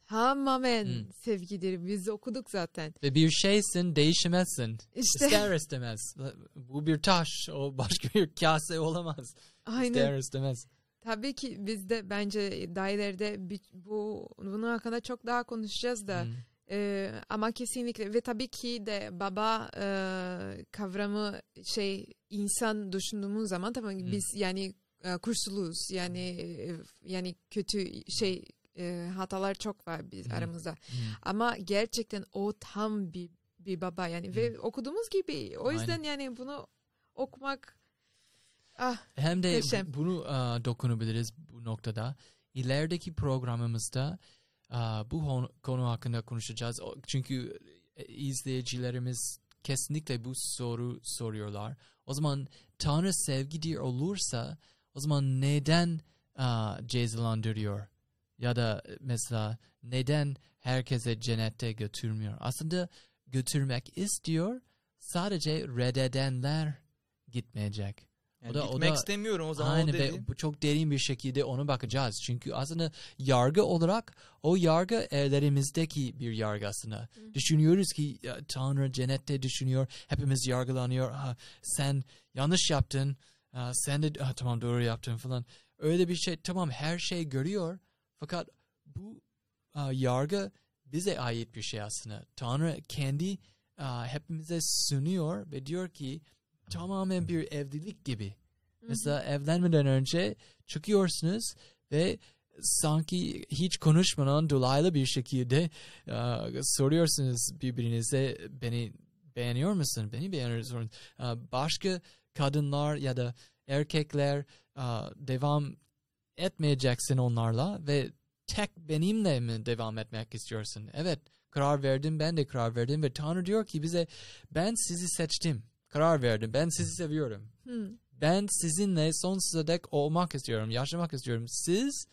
tamamen Hmm. sevgidir. Biz okuduk zaten. Ve bir şeysin değişemezsin. İşte İster istemez. Bu bir taş. O başka bir kase olamaz. aynen. İster istemez. Tabii ki biz de bence dairelerde bu bunun hakkında çok daha konuşacağız da. Hmm. Ee, ama kesinlikle ve tabii ki de baba e, kavramı şey insan düşündüğümüz zaman tabii Hmm. biz yani e, kursuluyuz yani e, yani kötü şey e, hatalar çok var biz Hmm. aramızda Hmm. ama gerçekten o tam bir bir baba yani ve okuduğumuz gibi o yüzden Aynen. yani bunu okumak ah Hem de Muhteşem. bunu e, dokunabiliriz bu noktada. İlerideki programımızda e, bu konu hakkında konuşacağız. Çünkü e, izleyicilerimiz kesinlikle bu soru soruyorlar. O zaman Tanrı sevgidir olursa o zaman neden e, cezalandırıyor? Ya da mesela neden herkese cennete götürmüyor? Aslında götürmek istiyor. Sadece reddedenler gitmeyecek. Yani O da- o gitmek da- istemiyorum o zaman o dedi. ve bu çok derin bir şekilde ona bakacağız. Çünkü aslında yargı olarak o yargı ellerimizdeki bir yargı aslında. Düşünüyoruz ki ya, Tanrı cennette düşünüyor. Hepimiz yargılanıyor. Ha, sen yanlış yaptın. Ha, sen de ha, tamam doğru yaptın falan. Öyle bir şey tamam her şey görüyor. Fakat bu ha, yargı bize ait bir şey aslında. Tanrı kendi ha, hepimize sunuyor ve diyor ki tamamen bir evlilik gibi. Mesela evlenmeden önce çıkıyorsunuz ve sanki hiç konuşmadan dolaylı bir şekilde e, soruyorsunuz birbirinize beni beğeniyor musun? Beni beğeniyor musun? Başka kadınlar ya da erkekler e, devam etmeyeceksin onlarla ve tek benimle mi devam etmek istiyorsun? Evet karar verdim ben de karar verdim ve Tanrı diyor ki bize ben sizi seçtim. Karar verdim. Ben sizi seviyorum hmm. ben sizinle sonsuza dek olmak istiyorum, yaşamak istiyorum. Siz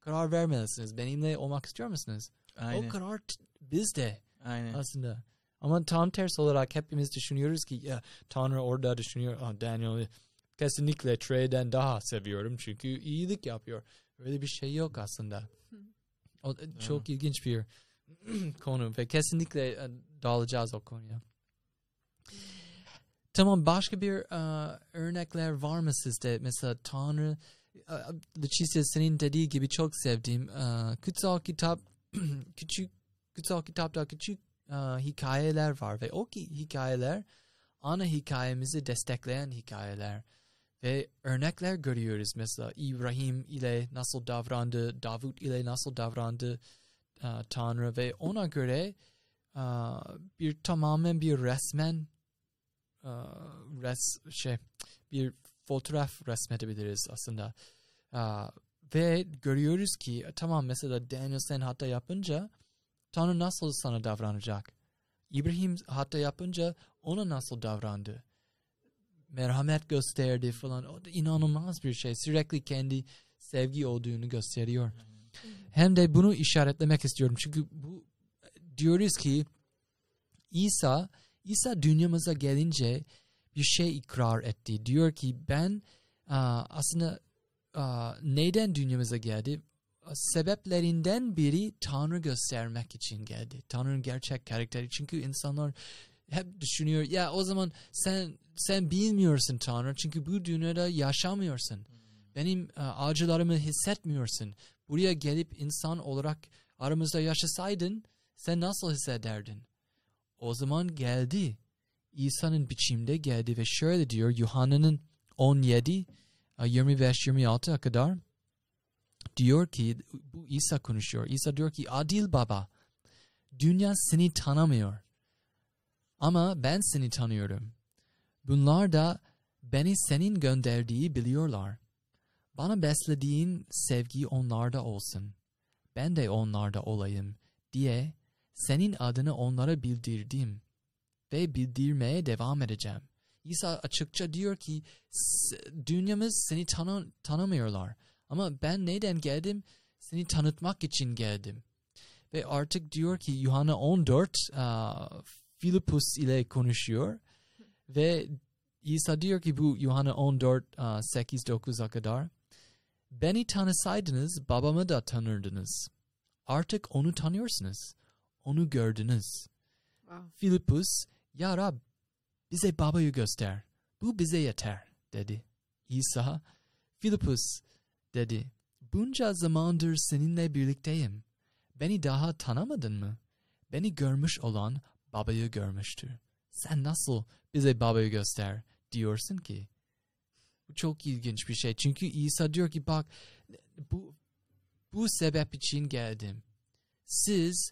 karar vermelisiniz. Benimle olmak istiyor musunuz? Aynen. O karar t- bizde Aynen. aslında. Ama tam tersi olarak hepimiz düşünüyoruz ki ya Tanrı orada düşünüyor. Ah, Daniel'i kesinlikle Trey'den daha seviyorum çünkü iyilik yapıyor. Öyle bir şey yok aslında. O, çok ilginç bir [CLEARS THROAT] konu ve kesinlikle e, dalacağız o konuya. Tamam başka bir e, örnekler var mı sizde? Mesela Tanrı, e, Leticia senin dediği gibi çok sevdiğim e, kutsal kitap, [CLEARS THROAT] küçük kutsal kitapta küçük e, hikayeler var ve o ki hikayeler ana hikayemizi destekleyen hikayeler ve örnekler görüyoruz. Mesela İbrahim ile nasıl davrandı, Davut ile nasıl davrandı e, Tanrı ve ona göre e, bir tamamen bir resmen e, res şey bir fotoğraf resmedebiliriz aslında. E, ve görüyoruz ki tamam mesela Daniel sen hata yapınca Tanrı nasıl sana davranacak? İbrahim hata yapınca ona nasıl davrandı? Merhamet gösterdi falan. O da inanılmaz bir şey. Sürekli kendi sevgi olduğunu gösteriyor. Hem de bunu işaretlemek istiyorum. Çünkü bu diyoruz ki İsa İsa dünyamıza gelince bir şey ikrar etti. Diyor ki ben aslında neden dünyamıza geldi? Sebeplerinden biri Tanrı göstermek için geldi. Tanrı'nın gerçek karakteri. Çünkü insanlar hep düşünüyor ya o zaman sen sen bilmiyorsun Tanrı çünkü bu dünyada yaşamıyorsun. Benim e, acılarımı hissetmiyorsun. Buraya gelip insan olarak aramızda yaşasaydın sen nasıl hissederdin? O zaman geldi. İsa'nın biçimde geldi ve şöyle diyor Yuhanna'nın 17 25-26'a kadar diyor ki bu İsa konuşuyor. İsa diyor ki adil baba dünya seni tanımıyor ama ben seni tanıyorum. Bunlar da beni senin gönderdiği biliyorlar. Bana beslediğin sevgi onlarda olsun. Ben de onlarda olayım diye senin adını onlara bildirdim ve bildirmeye devam edeceğim. İsa açıkça diyor ki dünyamız seni tanı tanımıyorlar ama ben neden geldim? Seni tanıtmak için geldim. Ve artık diyor ki Yuhanna 14 uh, Filipus ile konuşuyor ve İsa diyor ki bu Yuhanna 14 uh, 8-9'a kadar Beni tanısaydınız babamı da tanırdınız. Artık onu tanıyorsunuz. Onu gördünüz. Wow. Filipus, Ya Rab bize babayı göster. Bu bize yeter dedi. İsa, Filipus dedi. Bunca zamandır seninle birlikteyim. Beni daha tanımadın mı? Beni görmüş olan babayı görmüştür. Sen nasıl bize babayı göster diyorsun ki? Bu çok ilginç bir şey. Çünkü İsa diyor ki bak bu bu sebep için geldim. Siz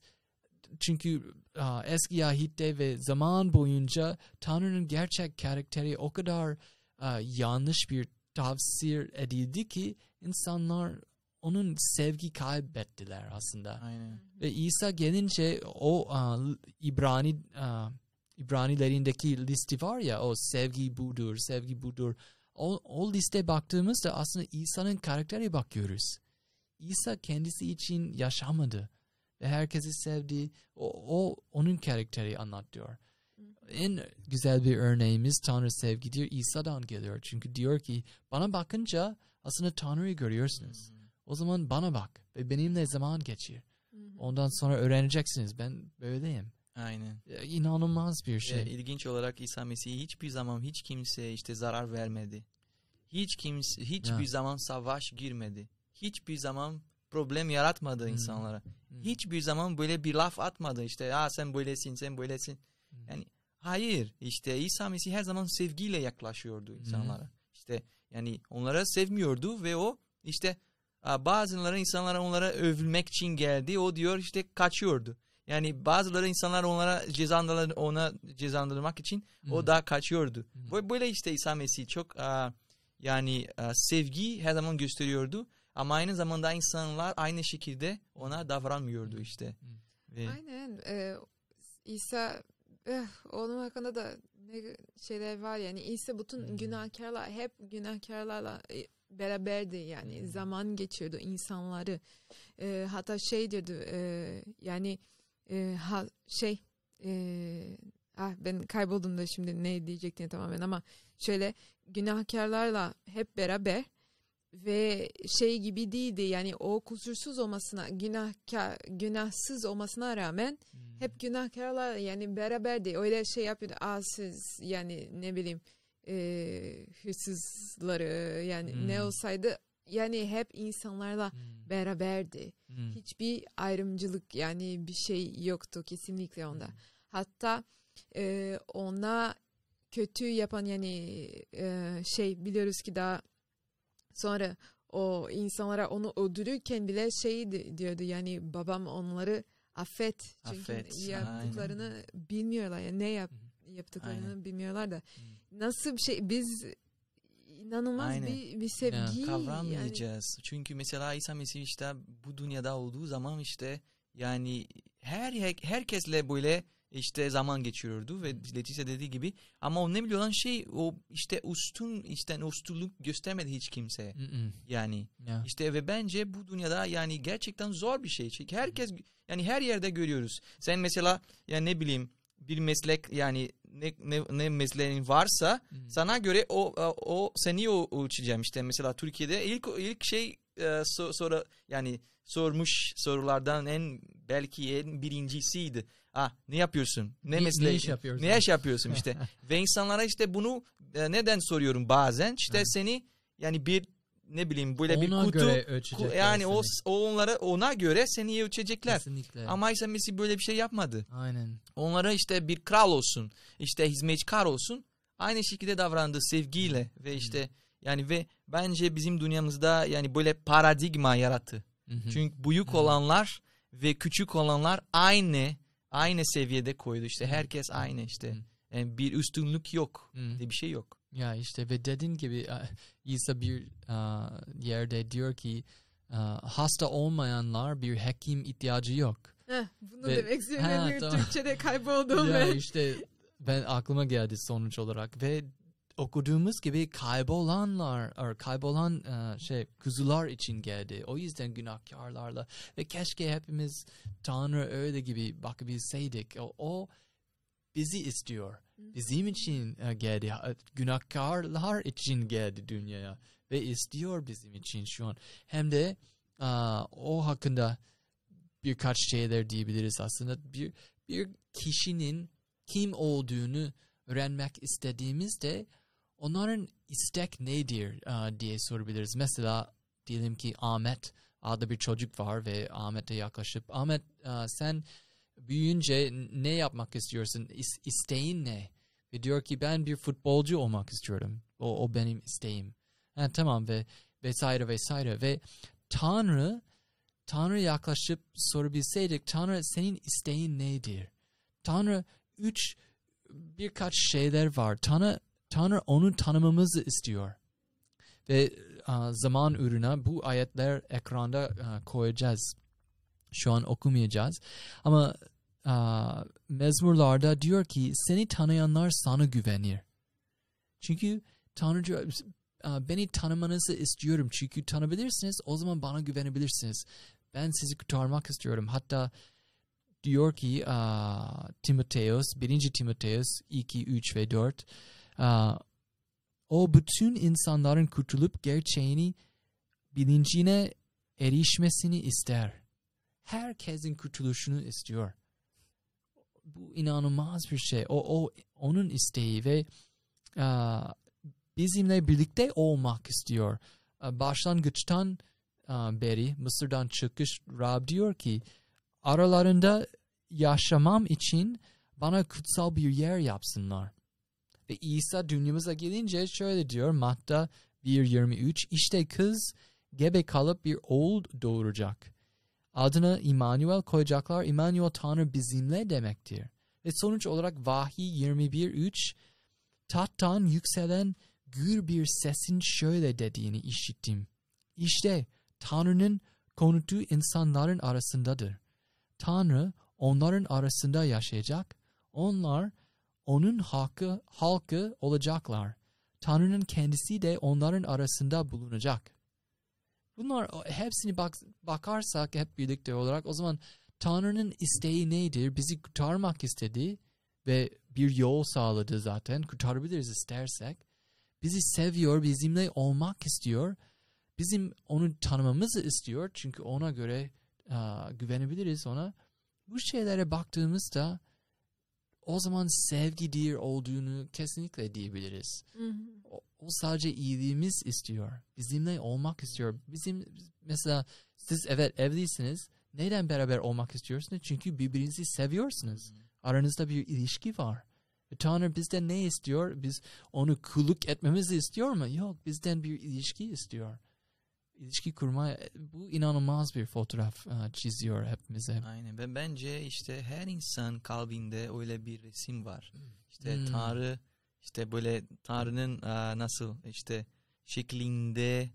çünkü aa, eski ahitte ve zaman boyunca Tanrı'nın gerçek karakteri o kadar aa, yanlış bir tavsiye edildi ki insanlar onun sevgi kaybettiler aslında. Aynen. Ve İsa gelince o aa, İbrani aa, İbranilerindeki listi var ya o sevgi budur, sevgi budur. O, o liste baktığımızda aslında İsa'nın karakteri bakıyoruz. İsa kendisi için yaşamadı ve herkesi sevdi. O, o onun karakteri anlatıyor. En güzel bir örneğimiz Tanrı sevgidir. İsa'dan geliyor. Çünkü diyor ki bana bakınca aslında Tanrı'yı görüyorsunuz. O zaman bana bak ve benimle zaman geçir. Ondan sonra öğreneceksiniz. Ben böyleyim. Aynen. Ya, İnanılmaz bir Şey. şey. ilginç olarak İsa Mesih hiçbir zaman hiç kimseye işte zarar vermedi. Hiç kimse hiçbir Ya. zaman savaş girmedi. Hiçbir zaman problem yaratmadı Hmm. insanlara. Hmm. Hiçbir zaman böyle bir laf atmadı işte ha sen böylesin sen böylesin. Hmm. Yani hayır işte İsa Mesih her zaman sevgiyle yaklaşıyordu insanlara. İşte yani onlara sevmiyordu ve o işte bazıları insanlara onlara övülmek için geldi. O diyor işte kaçıyordu. Yani bazıları insanlar onlara cezalandırır, ona cezalandırmak için o Hmm. da kaçıyordu. Hmm. Böyle- Böyle işte İsa Mesih çok a, yani a, sevgi her zaman gösteriyordu. Ama aynı zamanda insanlar aynı şekilde ona davranmıyordu işte. Hmm. Ve Aynen. Ee, İsa eh, onun hakkında da ne şeyler var yani İsa bütün Hmm. günahkarlar hep günahkarlarla e, beraberdi yani Hmm. zaman geçiyordu insanları Ee, hatta şey diyordu e, yani e, ha, şey e, ah ben kayboldum da şimdi ne diyecektim tamamen ama şöyle günahkarlarla hep beraber ve şey gibi değildi yani o kusursuz olmasına günahkar günahsız olmasına rağmen Hmm. hep günahkarlar yani beraberdi öyle şey yapıyordu Aa, siz yani ne bileyim e, hırsızları yani Hmm. ne olsaydı yani hep insanlarla Hmm. beraberdi Hmm. hiçbir ayrımcılık yani bir şey yoktu kesinlikle onda hatta e, ona kötü yapan yani e, şey biliyoruz ki daha sonra o insanlara onu öldürürken bile şey di- diyordu yani babam onları affet çünkü Affet, yaptıklarını bilmiyorlar yani ne yap, yaptıklarını Aynen. bilmiyorlar da nasıl bir şey biz inanılmaz Aynen. bir, bir sevgi yani kavramayacağız. Çünkü mesela İsa Mesih işte bu dünyada olduğu zaman işte yani her herkesle böyle işte zaman geçiriyordu ve Leticia dediği gibi ama o ne biliyor şey o işte üstün işte üstünlük göstermedi hiç kimseye. Mm-mm. Yani Ya. işte ve bence bu dünyada yani gerçekten zor bir şey. Çünkü herkes yani her yerde görüyoruz. Sen mesela yani ne bileyim bir meslek yani ne ne, ne mesleğin varsa Hmm. sana göre o o, seni o uçacağım işte mesela Türkiye'de ilk ilk şey e, so- sonra yani sormuş sorulardan en belki en birincisiydi. Ah ne yapıyorsun? Ne, Ne- mesleği? ne iş yapıyorsun? Ne iş yapıyorsun işte. [LAUGHS] Ve insanlara işte bunu e, neden soruyorum bazen? İşte Ha. seni yani bir ne bileyim böyle bir Ona kutu göre ku- yani o, seni. o onlara ona göre seni ölçecekler. Kesinlikle. Ama İsa Mesih böyle bir şey yapmadı. Aynen. Onlara işte bir kral olsun, işte hizmetkar olsun. Aynı şekilde davrandı sevgiyle ve işte yani ve bence bizim dünyamızda yani böyle paradigma yarattı. Hı-hı. Çünkü büyük Hı. olanlar ve küçük olanlar aynı aynı seviyede koydu. İşte herkes aynı işte. Yani bir üstünlük yok. Diye bir şey yok. Ya işte ve dediğin gibi İsa bir yerde diyor ki hasta olmayanlar bir hekim ihtiyacı yok. Heh, bunu Ve- demek istiyorum. Tamam. Türkçe'de [LAUGHS] kayboldum ya ve işte ben aklıma geldi sonuç olarak ve okuduğumuz gibi kaybolanlar or kaybolan a, şey kuzular için geldi. O yüzden günahkarlarla ve keşke hepimiz Tanrı öyle gibi bakabilseydik. O, o bizi istiyor. Bizim için e, geldi. Günahkarlar için geldi dünyaya. Ve istiyor bizim için şu an. Hem de aa, o hakkında birkaç şeyler diyebiliriz aslında. Bir, bir kişinin kim olduğunu öğrenmek istediğimizde onların istek nedir uh, diye sorabiliriz. Mesela diyelim ki Ahmet adlı bir çocuk var ve Ahmet'e yaklaşıp Ahmet uh, sen büyüyünce ne yapmak istiyorsun? İs, isteğin ne? Ve diyor ki ben bir futbolcu olmak istiyorum. O, o benim isteğim. Ha, tamam ve vesaire vesaire ve Tanrı Tanrı yaklaşıp sorabilseydik Tanrı senin isteğin nedir? Tanrı üç birkaç şeyler var. Tanrı Tanrı onu tanımamızı istiyor. Ve a, zaman ürüne bu ayetler ekranda a, koyacağız. Şu an okumayacağız. Ama a, mezmurlarda diyor ki seni tanıyanlar sana güvenir. Çünkü Tanrı beni tanımanızı istiyorum. Çünkü tanıyabilirsiniz o zaman bana güvenebilirsiniz. Ben sizi kurtarmak istiyorum. Hatta diyor ki Timoteus, 1. Timoteus 2, 3 ve 4 uh, o bütün insanların kurtulup gerçeğini bilincine erişmesini ister. Herkesin kurtuluşunu istiyor. Bu inanılmaz bir şey. O, o onun isteği ve bizimle birlikte olmak istiyor. Başlangıçtan beri Mısır'dan çıkış Rab diyor ki aralarında yaşamam için bana kutsal bir yer yapsınlar. Ve İsa dünyamıza gelince şöyle diyor Matta 1.23 işte kız gebe kalıp bir oğul doğuracak. Adına İmanuel koyacaklar. İmanuel Tanrı bizimle demektir. Ve sonuç olarak Vahiy 21.3 Tattan yükselen gür bir sesin şöyle dediğini işittim. İşte Tanrı'nın konutu insanların arasındadır. Tanrı onların arasında yaşayacak. Onlar onun halkı, halkı olacaklar. Tanrı'nın kendisi de onların arasında bulunacak. Bunlar hepsini bak, bakarsak hep birlikte olarak o zaman Tanrı'nın isteği nedir? Bizi kurtarmak istedi ve bir yol sağladı zaten. Kurtarabiliriz istersek. Bizi seviyor, bizimle olmak istiyor. Bizim onu tanımamızı istiyor. Çünkü ona göre uh, güvenebiliriz ona. Bu şeylere baktığımızda o zaman sevgidir olduğunu kesinlikle diyebiliriz. Hı hı. O, o sadece iyiliğimiz istiyor. Bizimle olmak istiyor. Bizim mesela siz evet evlisiniz. Neden beraber olmak istiyorsunuz? Çünkü birbirinizi seviyorsunuz. Aranızda bir ilişki var. Ve Tanrı bizden ne istiyor? Biz onu kulluk etmemizi istiyor mu? Yok bizden bir ilişki istiyor. İlişki kurma bu inanılmaz bir fotoğraf uh, çiziyor hepimize. Aynen ve bence işte her insan kalbinde öyle bir resim var. İşte Hmm. Tanrı işte böyle Tanrı'nın aa, nasıl işte şeklinde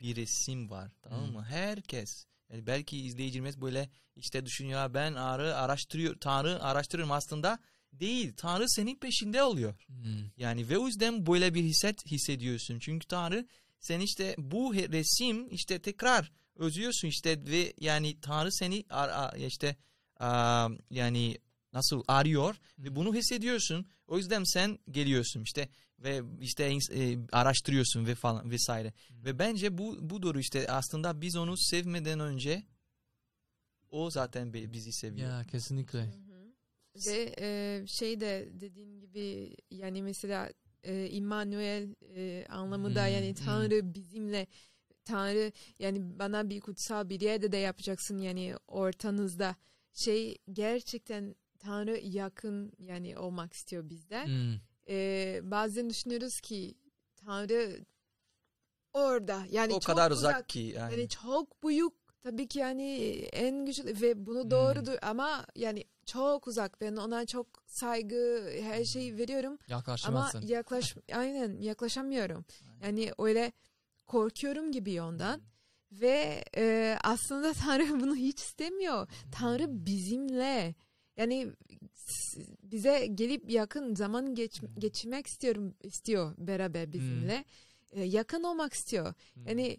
bir resim var tamam Hmm. mı? Herkes yani belki izleyicimiz böyle işte düşünüyor "Ya ben Tanrı araştırıyor Tanrı araştırıyorum aslında değil. Tanrı senin peşinde oluyor. Hmm. Yani ve o yüzden böyle bir hisset hissediyorsun. Çünkü Tanrı sen işte bu resim işte tekrar özlüyorsun işte ve yani Tanrı seni ar- ar- işte yani nasıl arıyor ve bunu hissediyorsun. O yüzden sen geliyorsun işte ve işte e, araştırıyorsun ve falan vesaire. Ve bence bu bu doğru işte aslında biz onu sevmeden önce o zaten bi- bizi seviyor. Ya kesinlikle. Hı hı. Ve e, şey de dediğin gibi yani mesela e, İmmanuel e, anlamı da Hmm, yani hmm. Tanrı bizimle Tanrı yani bana bir kutsal bir yerde de yapacaksın yani ortanızda şey gerçekten Tanrı yakın yani olmak istiyor bizden. Hmm. E, bazen düşünüyoruz ki Tanrı orada yani o çok kadar uzak, ki yani. yani çok büyük tabii ki yani en güçlü ve bunu Hmm. doğrudur ama yani çok uzak. Ben ona çok saygı her şeyi veriyorum. Ama yaklaş [LAUGHS] aynen yaklaşamıyorum. Yani öyle korkuyorum gibi ondan. Ve e, aslında [LAUGHS] Tanrı bunu hiç istemiyor. Tanrı bizimle. Yani bize gelip yakın zaman geç, geçirmek istiyorum istiyor beraber bizimle. E, yakın olmak istiyor. Hmm. Yani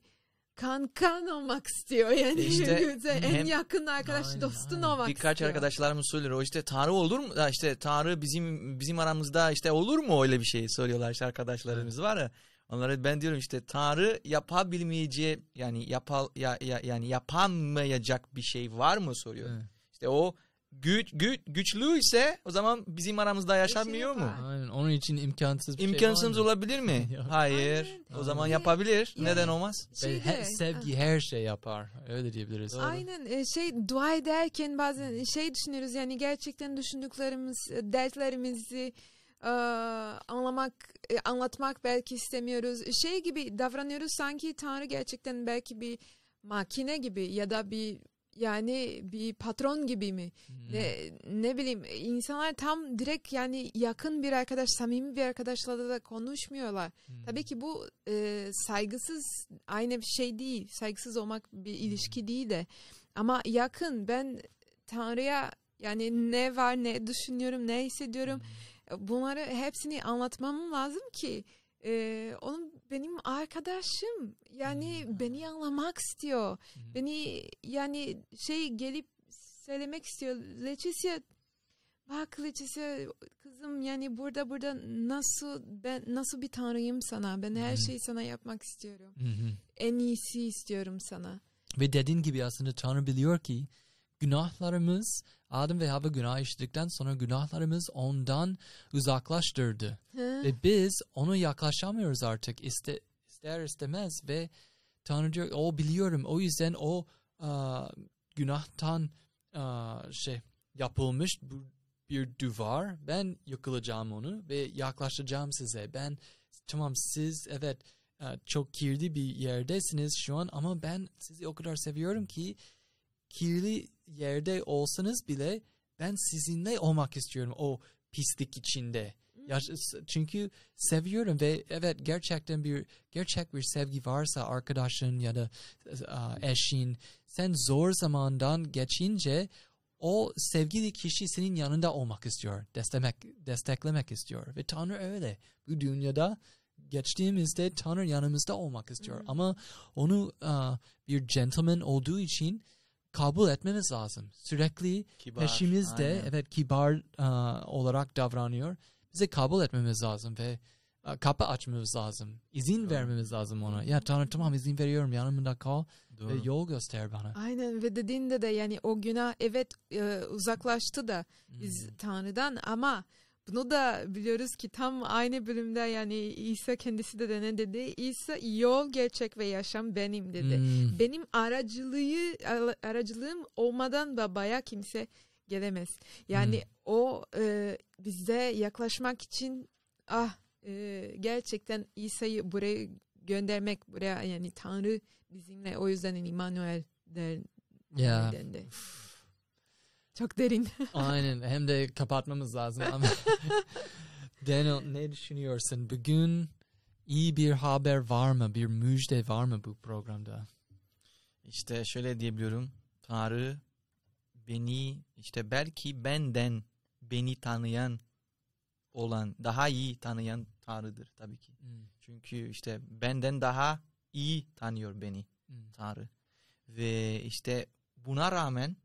kan kan olmak istiyor yani. İşte [LAUGHS] en hem- yakın arkadaş Aynen, dostun aynen. olmak Birkaç istiyor. arkadaşlarımız söylüyor. O işte Tanrı olur mu? İşte Tanrı bizim bizim aramızda işte olur mu öyle bir şey soruyorlar işte arkadaşlarımız var ya. Onlara ben diyorum işte Tanrı yapabilmeyeceği yani yapal ya, ya, yani yapamayacak bir şey var mı soruyor. Evet. İşte o güç, güç güçlü ise o zaman bizim aramızda yaşamıyor mu? Aynen. Onun için imkansız bir İmkansız şey var mı? olabilir mi? [LAUGHS] Yok. Hayır. Aynen. O zaman Aynen. yapabilir. Yani- Neden olmaz? Şeyde, he- sevgi her şey yapar. Öyle diyebiliriz. Aynen e, şey dua ederken bazen şey düşünüyoruz yani gerçekten düşündüklerimiz, e, dertlerimizi e, anlamak, e, anlatmak belki istemiyoruz. Şey gibi davranıyoruz sanki Tanrı gerçekten belki bir makine gibi ya da bir yani bir patron gibi mi? Hmm. Ne, ne bileyim insanlar tam direkt yani yakın bir arkadaş, samimi bir arkadaşla da konuşmuyorlar. Hmm. Tabii ki bu e, saygısız aynı bir şey değil. Saygısız olmak bir ilişki değil de. Ama yakın ben Tanrı'ya yani ne var ne düşünüyorum ne hissediyorum bunları hepsini anlatmam lazım ki e, onun benim arkadaşım yani beni anlamak istiyor. Hmm. Beni yani şey gelip söylemek istiyor. Leticia bak Leticia kızım yani burada burada nasıl ben nasıl bir tanrıyım sana. Ben her Hmm. şeyi sana yapmak istiyorum. Hı. En iyisi istiyorum sana. Ve dediğin gibi aslında Tanrı biliyor ki günahlarımız Adem ve Havva günah işledikten sonra günahlarımız ondan uzaklaştırdı. Hı? Ve biz ona yaklaşamıyoruz artık iste, ister istemez ve Tanrı diyor o biliyorum o yüzden o aa, günahtan aa, şey yapılmış bu bir duvar ben yıkılacağım onu ve yaklaşacağım size ben tamam siz evet çok kirli bir yerdesiniz şu an ama ben sizi o kadar seviyorum ki kirli yerde olsanız bile ben sizinle olmak istiyorum o pislik içinde. Ya, çünkü seviyorum ve evet gerçekten bir gerçek bir sevgi varsa arkadaşın ya da a, eşin sen zor zamandan geçince o sevgili kişi senin yanında olmak istiyor. Desteklemek, desteklemek istiyor. Ve Tanrı öyle. Bu dünyada geçtiğimizde Tanrı yanımızda olmak istiyor. Hı. Ama onu a, bir gentleman olduğu için kabul etmemiz lazım. Sürekli Kibar. peşimizde aynen. evet kibar a, olarak davranıyor. Bize kabul etmemiz lazım ve a, kapı açmamız lazım. İzin Doğru. vermemiz lazım ona. Ya Tanrı tamam izin veriyorum yanımda kal Doğru. ve yol göster bana. Aynen ve dediğinde de yani o günah evet e, uzaklaştı da biz Hmm. Tanrı'dan ama bunu da biliyoruz ki tam aynı bölümde yani İsa kendisi de ne dedi? İsa yol, gerçek ve yaşam benim dedi. Hmm. Benim aracılığı ara- aracılığım olmadan babaya kimse gelemez. Yani Hmm. o e, bize yaklaşmak için ah e, gerçekten İsa'yı buraya göndermek buraya yani Tanrı bizimle o yüzden İmmanuel der, Ya. dendi. Çok derin. [LAUGHS] Aynen hem de kapatmamız lazım ama [LAUGHS] Daniel ne düşünüyorsun? Bugün iyi bir haber var mı? Bir müjde var mı bu programda? İşte şöyle diyebiliyorum. Tanrı beni işte belki benden beni tanıyan olan daha iyi tanıyan Tanrı'dır tabii ki. Hmm. Çünkü işte benden daha iyi tanıyor beni Hmm. Tanrı. Ve işte buna rağmen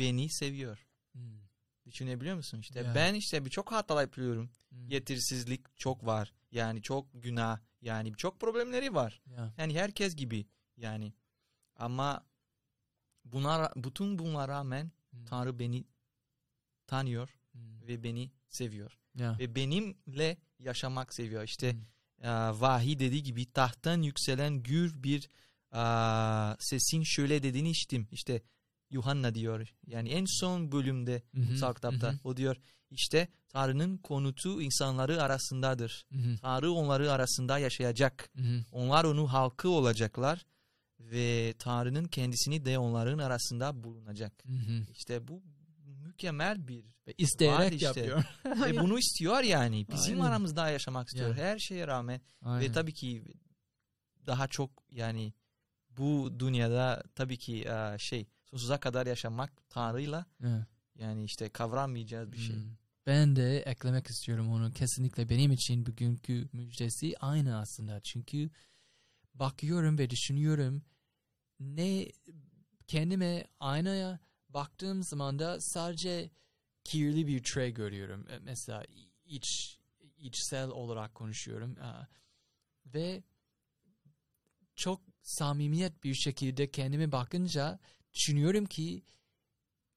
beni seviyor. Hmm. Düşünebiliyor musun? İşte Ya. ben işte birçok hatalar yapıyorum. Hmm. Yetirsizlik çok var. Yani çok günah. Yani çok problemleri var. Ya. Yani herkes gibi yani. Ama buna bütün buna rağmen Hmm. Tanrı beni tanıyor Hmm. ve beni seviyor. Ya. Ve benimle yaşamak seviyor. İşte Hmm. e, vahiy dediği gibi tahttan yükselen gür bir e, sesin şöyle dediğini işittim. İşte Yuhanna diyor. Yani en son bölümde kutsal kitapta o diyor işte Tanrı'nın konutu insanları arasındadır. Tanrı onları arasında yaşayacak. Onlar onun halkı olacaklar ve Tanrı'nın kendisini de onların arasında bulunacak. Hı hı. İşte bu mükemmel bir Ve isteyerek işte. yapıyor. ve [LAUGHS] bunu istiyor yani. Bizim Aynen. aramızda yaşamak istiyor Ya. her şeye rağmen Aynen. ve tabii ki daha çok yani bu dünyada tabii ki şey sonsuza kadar yaşamak Tanrı'yla Ya. yani işte kavramayacağız bir şey. Hmm. Ben de eklemek istiyorum onu. Kesinlikle benim için bugünkü müjdesi aynı aslında. Çünkü bakıyorum ve düşünüyorum ne kendime aynaya baktığım zaman da sadece kirli bir tray görüyorum. E, Mesela iç içsel olarak konuşuyorum. Aa, ve çok samimiyet bir şekilde kendime bakınca düşünüyorum ki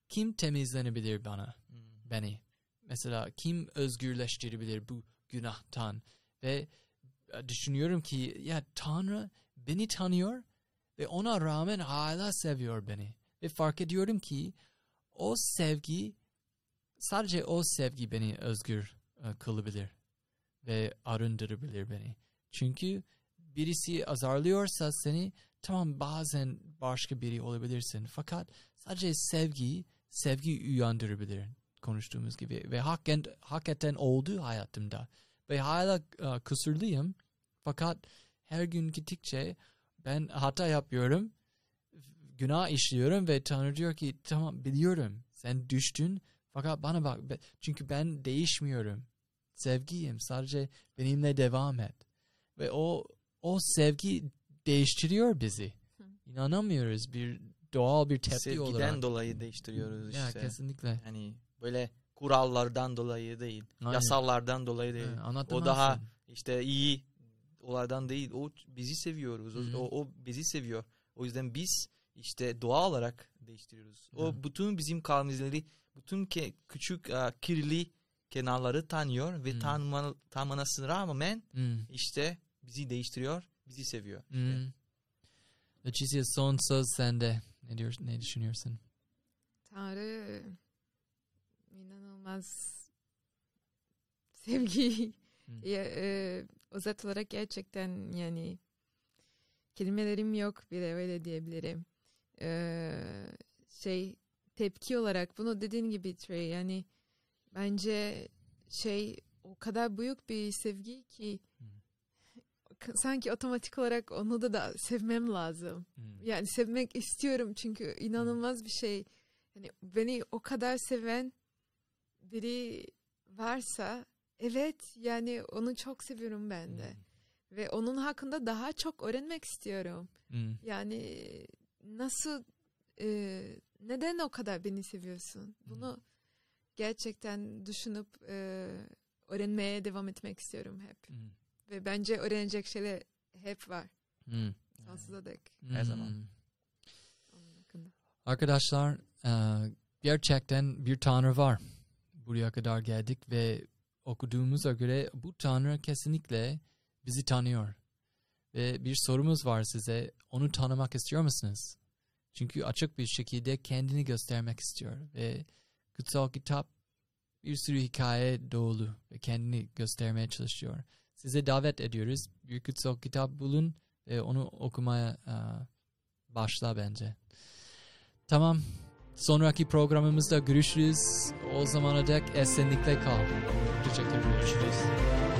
kim temizlenebilir bana, Hmm. beni? Mesela kim özgürleştirebilir bu günahtan? Ve e, düşünüyorum ki ya Tanrı beni tanıyor ve ona rağmen hala seviyor beni. Ve fark ediyorum ki o sevgi sadece o sevgi beni özgür e, kılabilir ve arındırabilir beni. Çünkü birisi azarlıyorsa seni tamam bazen başka biri olabilirsin. Fakat sadece sevgi sevgi uyandırabilir konuştuğumuz gibi. Ve hakikaten, hakikaten oldu hayatımda. Ve hala e, kusurluyum. Fakat her gün gittikçe ben hata yapıyorum günah işliyorum ve Tanrı diyor ki tamam biliyorum. Sen düştün. Fakat bana bak çünkü ben değişmiyorum. Sevgiyim. Sadece benimle devam et. Ve o o sevgi değiştiriyor bizi inanamıyoruz bir doğal bir tepki Sevgiden olarak dolayı değiştiriyoruz ya işte. kesinlikle Hani böyle kurallardan dolayı değil. Aynen. Yasallardan dolayı değil. Ha, anlatamazsın. O daha işte iyi olardan değil. O bizi seviyoruz. O, Hı hı. o, o bizi seviyor. O yüzden biz işte doğa olarak değiştiriyoruz. O Hı. bütün bizim kavimleri, bütün ke, küçük uh, kirli kenarları tanıyor ve Hı. tanıma, tanımasına rağmen Hmm. işte bizi değiştiriyor, bizi seviyor. Hmm. Leticia son söz sende. Ne, diyor, ne düşünüyorsun? Tanrı inanılmaz sevgi. Hmm. Ya, e, özet olarak gerçekten yani kelimelerim yok bile öyle diyebilirim. E, şey tepki olarak bunu dediğin gibi Trey yani bence şey o kadar büyük bir sevgi ki Hmm. Sanki otomatik olarak onu da da sevmem lazım. Hmm. Yani sevmek istiyorum çünkü inanılmaz bir şey. Yani beni o kadar seven biri varsa evet yani onu çok seviyorum ben de. Ve onun hakkında daha çok öğrenmek istiyorum. Hmm. Yani nasıl e, neden o kadar beni seviyorsun? Bunu gerçekten düşünüp e, öğrenmeye devam etmek istiyorum hep. Hmm. Ve bence öğrenecek şeyler hep var. Hmm. Sonsuza dek Her zaman. Hmm. onun hakkında. Arkadaşlar e, gerçekten bir tanrı var. Buraya kadar geldik ve okuduğumuza göre bu tanrı kesinlikle bizi tanıyor. Ve bir sorumuz var size. Onu tanımak istiyor musunuz? Çünkü açık bir şekilde kendini göstermek istiyor. Ve kutsal kitap bir sürü hikaye dolu ve kendini göstermeye çalışıyor. Size davet ediyoruz. Bir kutsal kitap bulun ve onu okumaya e, başla bence. Tamam. Sonraki programımızda görüşürüz. O zamana dek esenlikle kal. Teşekkür ederim. Görüşürüz.